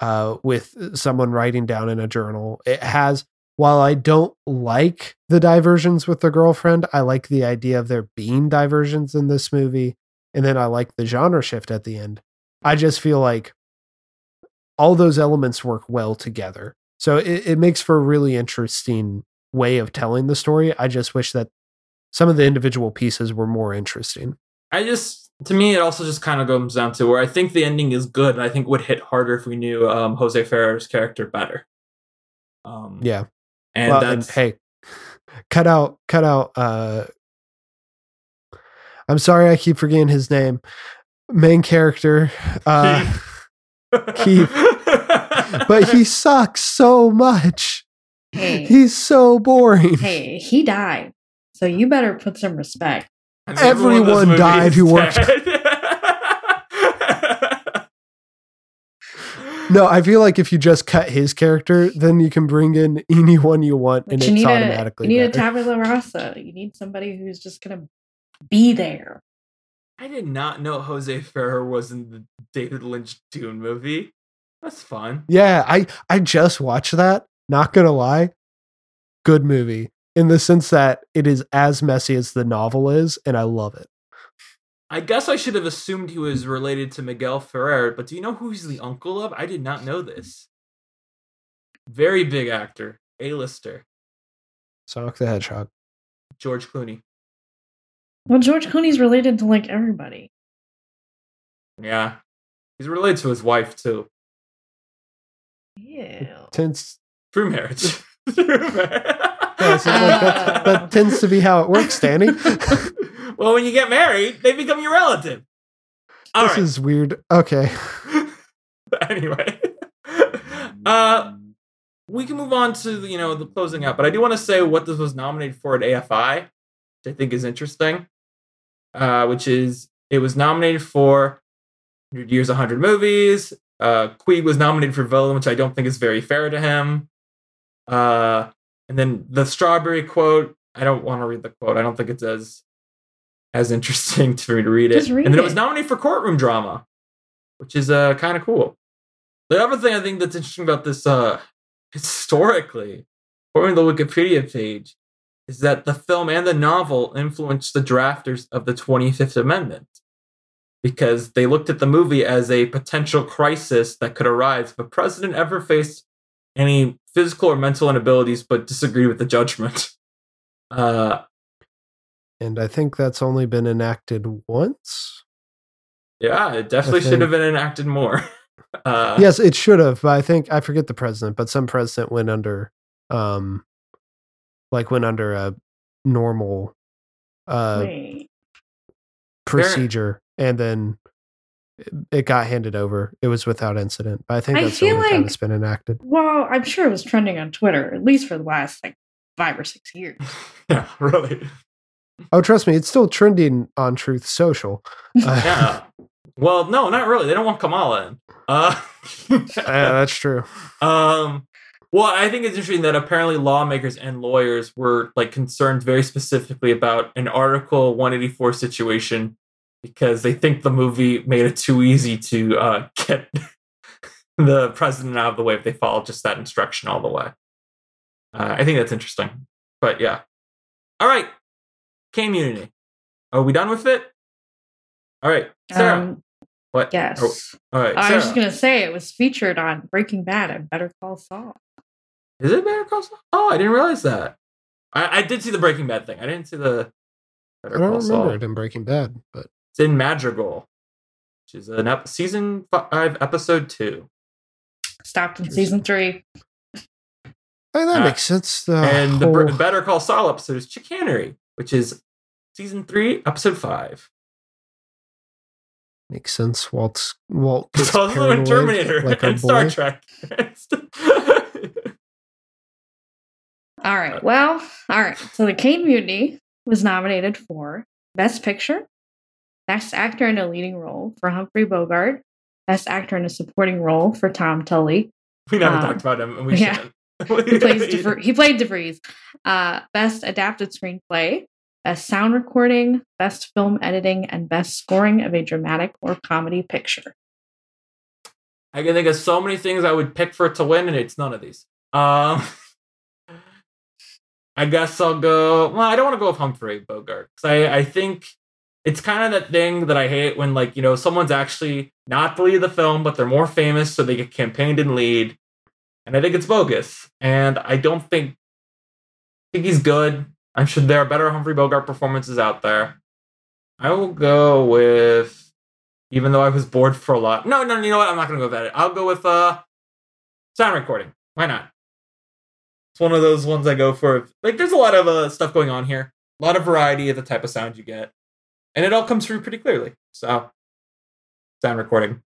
uh with someone writing down in a journal. It has while I don't like the diversions with the girlfriend, I like the idea of there being diversions in this movie and then I like the genre shift at the end. I just feel like all those elements work well together. So it, it makes for a really interesting way of telling the story. I just wish that some of the individual pieces were more interesting. I just, to me, it also just kind of comes down to where I think the ending is good, and I think it would hit harder if we knew um, Jose Ferrer's character better. Um, Yeah. and well, and hey, cut out, cut out. Uh, I'm sorry, I keep forgetting his name. Main character, uh, Keith. but he sucks so much. Hey, He's so boring. hey, he died. So you better put some respect. And everyone Everyone died who worked- No, I feel like if you just cut his character, then you can bring in anyone you want, But and you it's need a you automatically need a better. tabula rasa. You need somebody who's just gonna be there. I did not know Jose Ferrer was in the David Lynch Dune movie. That's fun. Yeah, I I just watched that. Not gonna lie, good movie in the sense that it is as messy as the novel is, and I love it. I guess I should have assumed he was related to Miguel Ferrer, but do you know who he's the uncle of? I did not know this. Very big actor, A-lister, Sonic the Hedgehog. George Clooney. Well, George Clooney's related to like everybody. Yeah. He's related to his wife too. Yeah. Tends, Through marriage. Through marriage. Yeah, so like that, that tends to be how it works, Danny. well, when you get married, they become your relative. All right. is weird. Okay. anyway, uh, we can move on to you know the closing out, but I do want to say what this was nominated for at AFI, which I think is interesting. Uh, which is it was nominated for 100 Years, 100 Movies. Uh, Queeg was nominated for Villain, which I don't think is very fair to him. Uh, and then the Strawberry quote. I don't want to read the quote. I don't think it's as as interesting to me to read it. Read and then it was nominated for Courtroom Drama, which is uh kind of cool. The other thing I think that's interesting about this uh historically, according to the Wikipedia page, is that the film and the novel influenced the drafters of the 25th Amendment because they looked at the movie as a potential crisis that could arise if a president ever faced any physical or mental inabilities but disagree with the judgment. Uh, And I think that's only been enacted once. yeah, it definitely should have been enacted more. Uh, yes, it should have, but I think I forget the president, but some president went under um like went under a normal uh Wait. procedure and then it- it got handed over. It was without incident. But I think I that's the feel only time like- it's been enacted. Well, I'm sure it was trending on Twitter at least for the last like five or six years. yeah, really. Oh, trust me, it's still trending on Truth Social. Uh, Yeah. Well, no, not really. They don't want Kamala in. Uh, yeah, that's true. Um, well, I think it's interesting that apparently lawmakers and lawyers were like concerned very specifically about an Article 184 situation because they think the movie made it too easy to uh, get the president out of the way if they followed just that instruction all the way. Uh, I think that's interesting. But yeah. All right. Community. Are we done with it? All right. Sarah. Um, what? yes. Oh, all right. I was just gonna say it was featured on Breaking Bad and Better Call Saul. Is it Better Call Saul? Oh, I didn't realize that. I, I did see the Breaking Bad thing. I didn't see the I Better don't Call Saul. remember it in Breaking Bad, but It's in Madrigal, which is an ep- season five, episode two. Stopped in season three. hey, that Uh, makes sense. The and the whole- Br- Better Call Saul episode is Chicanery, which is season three, episode five. makes sense. Walt's Walt It's gets also in Terminator like and Star. Trek. All right. Well, all right. So the Caine Mutiny was nominated for Best Picture, Best Actor in a Leading Role for Humphrey Bogart, Best Actor in a Supporting Role for Tom Tully. we never Um, talked about him, and we yeah. shouldn't. He plays DeVries. He played DeVries. Uh, best Adapted Screenplay, Best Sound Recording, Best Film Editing, and Best Scoring of a Dramatic or Comedy Picture. I can think of so many things I would pick for it to win, and it's none of these. Um, I guess I'll go. Well, I don't want to go with Humphrey Bogart because I, I think it's kind of that thing that I hate when like you know someone's actually not the lead of the film, but they're more famous, so they get campaigned in lead, and I think it's bogus. And I don't think I think he's good. I'm sure there are better Humphrey Bogart performances out there. I will go with, even though I was bored for a lot. No, no, you know what? I'm not gonna go with that. I'll go with uh, sound recording. Why not? It's one of those ones I go for. Like, there's a lot of uh, stuff going on here, a lot of variety of the type of sound you get, and it all comes through pretty clearly. So, sound recording.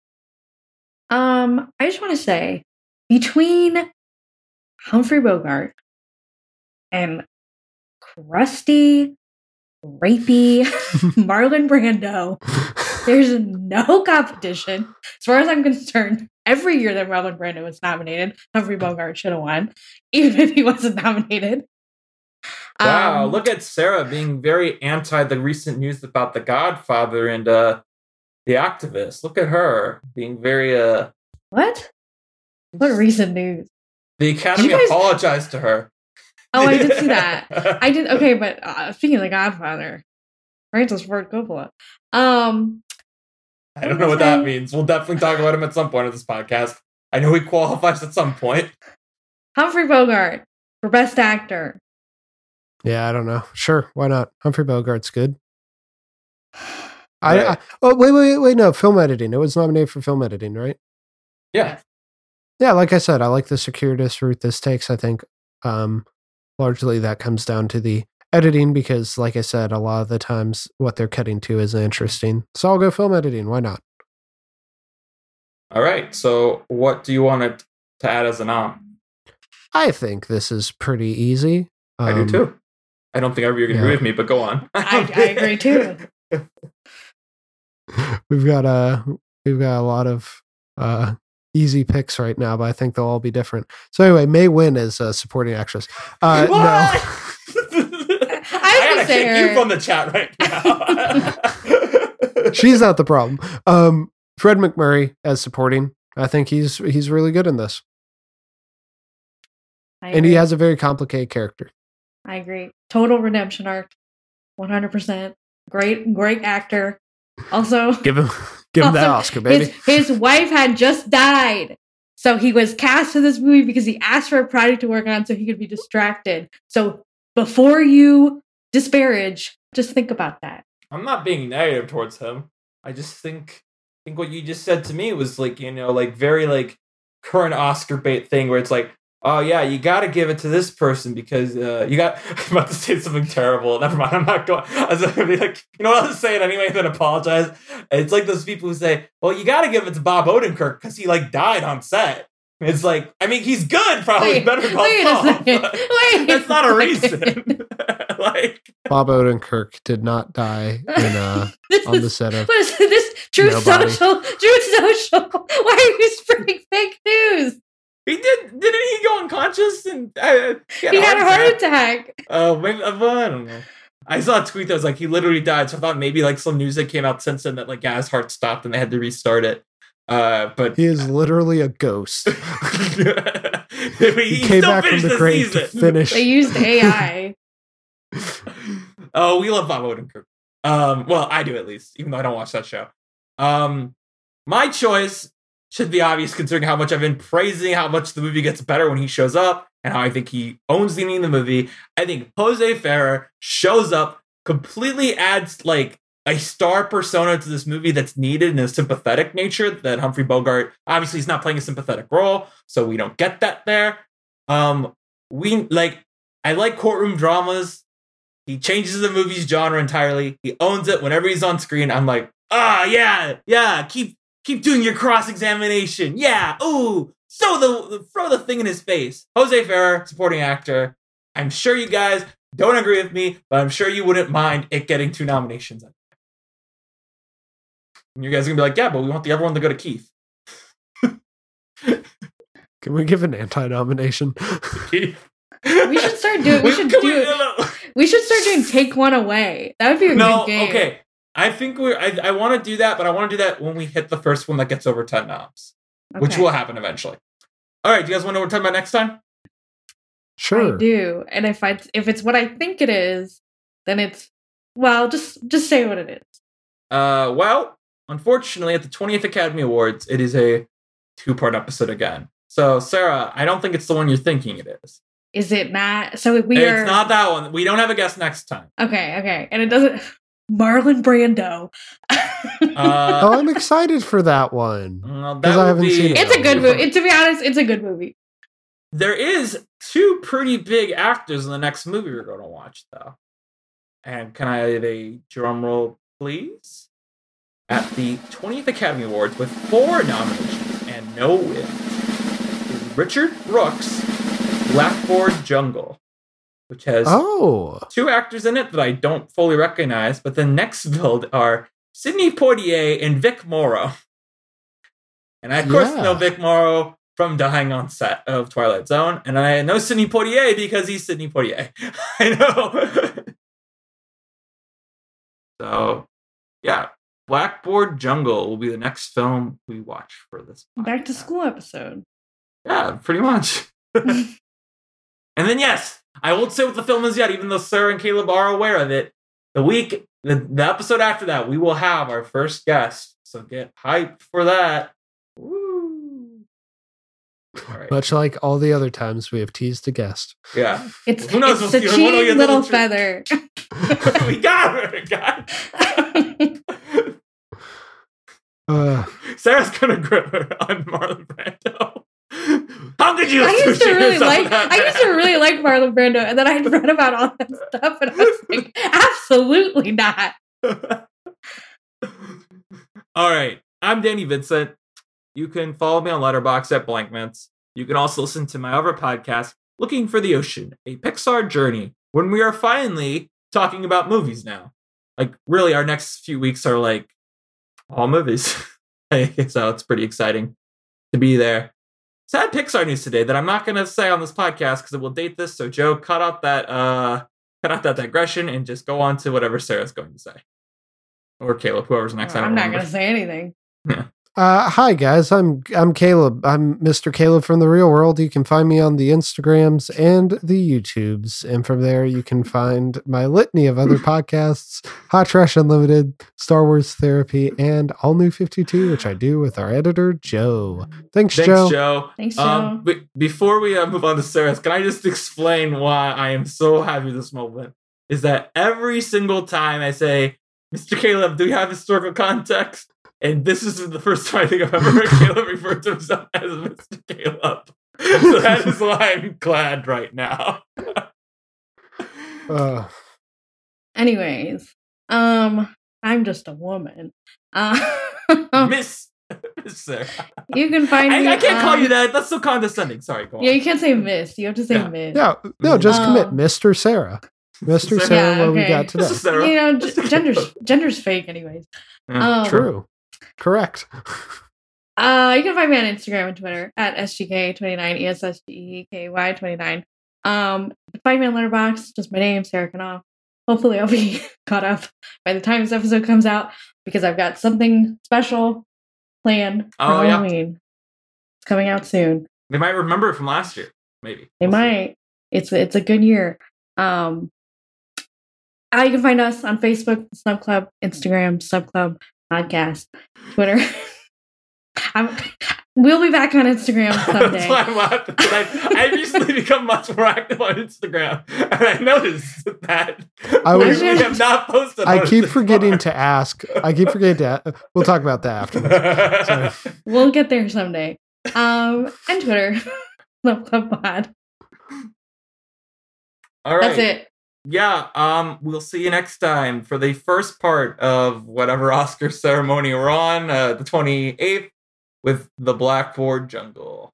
Um, I just want to say between Humphrey Bogart and crusty, rapey Marlon Brando, there's no competition. As far as I'm concerned, every year that Marlon Brando was nominated, Humphrey Bogart should have won, even if he wasn't nominated. Wow, Um, look at Sarah being very anti the recent news about The Godfather and uh, the activist. Look at her being very uh. what? What recent news? The Academy guys- apologized to her. Oh, I did see that. I did okay, but uh, speaking of The Godfather, Francis Ford Coppola. Um, I don't know what that means. We'll definitely talk about him at some point of this podcast. I know he qualifies at some point. Humphrey Bogart for Best Actor. Yeah, I don't know. Sure, why not? Humphrey Bogart's good. I, Right. I oh wait wait wait no film editing. It was nominated for film editing, right? Yeah. Yeah, like I said, I like the circuitous route this takes. I think um, largely that comes down to the editing because, like I said, a lot of the times what they're cutting to is interesting. So I'll go film editing. Why not? All right. So, what do you want it to add as a nom? I think this is pretty easy. I do Um, too. I don't think you're going to yeah. agree with me, but go on. I, I agree too. We've got a we've got a lot of uh, easy picks right now, but I think they'll all be different. So anyway, May Wynn is a supporting actress. Uh, no. I I gotta say kick you her. from the chat right now. She's not the problem. Um, Fred MacMurray as supporting. I think he's he's really good in this, I and he has a very complicated character. I agree. Total redemption arc. 100%. Great, great actor. Also, Give him give him that Oscar, baby. His, his wife had just died. So he was cast for this movie because he asked for a project to work on so he could be distracted. So before you disparage, just think about that. I'm not being negative towards him. I just think think what you just said to me was like, you know, like very like current Oscar bait thing where it's like, oh yeah, you got to give it to this person because uh, you got. I'm about to say something terrible. Never mind. I'm not going. I was gonna be like, you know what? I'll just say it anyway, then apologize. It's like those people who say, well, you got to give it to Bob Odenkirk because he like died on set. It's like, I mean, he's good. Probably Wait, better call wait a Saul, second. but Wait That's not a second. reason. like, Bob Odenkirk did not die in uh, This on the set of. what is this? True Nobody. social. True social. Why are you spreading fake news? He did. Didn't he go unconscious and uh, He had a heart attack. Oh, maybe uh, I don't know. I saw a tweet that was like he literally died, so I thought maybe like some news that came out since then that like yeah his heart stopped and they had to restart it. Uh, but He is literally a ghost. he, He came still back from the the grave to finish. They used AI. oh, we love Bob Odenkirk. Um, well, I do at least, even though I don't watch that show. Um, my choice should be obvious considering how much I've been praising how much the movie gets better when he shows up and how I think he owns the meaning of the movie. I think Jose Ferrer shows up, completely adds like a star persona to this movie that's needed in a sympathetic nature that Humphrey Bogart obviously he's not playing a sympathetic role, so we don't get that there. Um, we like I like courtroom dramas. He changes the movie's genre entirely. He owns it whenever he's on screen. I'm like, ah, yeah, yeah. Keep keep doing your cross examination. Yeah, ooh, throw the throw the thing in his face. Jose Ferrer, supporting actor. I'm sure you guys don't agree with me, but I'm sure you wouldn't mind it getting two nominations. And you guys are gonna be like, yeah, but we want the other one to go to Keith. Can we give an anti-nomination? Keith. We should start doing- we should can do- no, no. We should start doing take one away. That would be a No, good game. okay. I think we're. I, I want to do that, but I want to do that when we hit the first one that gets over ten noms, which will happen eventually. All right, do you guys want to know what we're talking about next time? Sure. I do. And if I if it's what I think it is, then it's well, just just say what it is. Uh, well, unfortunately, at the 20th Academy Awards, it is a two-part episode again. So, Sarah, I don't think it's the one you're thinking it is. Is it not? So we are. It's not that one. We don't have a guest next time. Okay, okay, and it doesn't. Marlon Brando. Uh, oh, I'm excited for that one. well, 'Cause that I haven't be- seen it. it's a good movie. To be honest, it's a good movie. There is two pretty big actors in the next movie we're going to watch, though. And can I have a drum roll, please? At the 20th Academy Awards with four nominations and no wins is Richard Brooks' Blackboard Jungle, which has Oh, two actors in it that I don't fully recognize, but the next build are Sidney Poitier and Vic Morrow. And I, of course, Yeah. know Vic Morrow from dying on set of Twilight Zone, and I know Sidney Poitier because he's Sidney Poitier. I know. so, yeah, Blackboard Jungle will be the next film we watch for this. Back to school episode. Yeah, pretty much. and then yes, I won't say what the film is yet, even though Sarah and Caleb are aware of it. The week, the, the episode after that, we will have our first guest. So get hyped for that. Woo. All right. much like all the other times we have teased a guest. Yeah. It's Who knows it's what's the gonna- what do we cheap get to little the feather. we got her, guys. Uh, Sarah's gonna grip her on Marlon Brando. How could you? I used to really like that I used to really like Marlon Brando, and then I read about all that stuff, and I was like, absolutely not. All right. I'm Danny Vincent. You can follow me on Letterboxd at Blankments. You can also listen to my other podcast, Looking for the Ocean, a Pixar journey, when we are finally talking about movies now. Like, really, our next few weeks are like all movies. so oh, it's pretty exciting to be there. Sad Pixar news today that I'm not going to say on this podcast because it will date this. So, Joe, cut out that uh, cut out that digression and just go on to whatever Sarah's going to say, or Caleb, whoever's next. I don't I'm not going to say anything. uh, hi guys, I'm I'm Caleb. I'm Mr. Caleb from the real world. You can find me on the Instagrams and the YouTubes, and from there you can find my litany of other podcasts: Hot Trash Unlimited, Star Wars Therapy, and All New 52, which I do with our editor Joe. Thanks, Thanks, Joe. Joe. Thanks, Joe. Um, be- before we uh, move on to Sarah, can I just explain why I am so happy this moment? Is that every single time I say, Mr. Caleb, do you have historical context? And this is the first time I think I've ever heard Caleb refer to himself as Mr. Caleb. So that is why I'm glad right now. Uh, Anyways, um, I'm just a woman. Uh, Miss, Miss Sarah. you can find me. I, I can't call um, you that. That's so condescending. Sorry, go on. Yeah, you can't say miss. You have to say Yeah. miss. yeah, no, just commit, Um, Mr. Sarah. Mr. Sarah. Sarah, Yeah, what we got today? Sarah. You know, g- gender's gender's fake, anyways. Yeah, Um, True. Correct. Uh, you can find me on Instagram and Twitter at sgk29 essgky29. Um, you can find me on Letterboxd, just my name, Sarah Knauf. Hopefully, I'll be caught up by the time this episode comes out because I've got something special planned for Oh, yeah. Halloween. It's coming out soon. They might remember it from last year, maybe. They We'll see. might. It's it's a good year. Um, uh, you can find us on Facebook, Snub Club, Instagram, Snub Club Podcast, Twitter. I'm, we'll be back on Instagram someday. I'm laughing. 'cause I, I recently become much more active on Instagram, and I noticed that I we was- we have not posted. I keep forgetting before. to ask. I keep forgetting to. We'll talk about that after. Sorry. We'll get there someday. Um, and Twitter, Snub Club Pod. All right. That's it. Yeah. Um. We'll see you next time for the first part of whatever Oscar ceremony we're on, uh, the twenty eighth, with the Blackboard Jungle.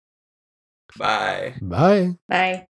Bye. Bye. Bye.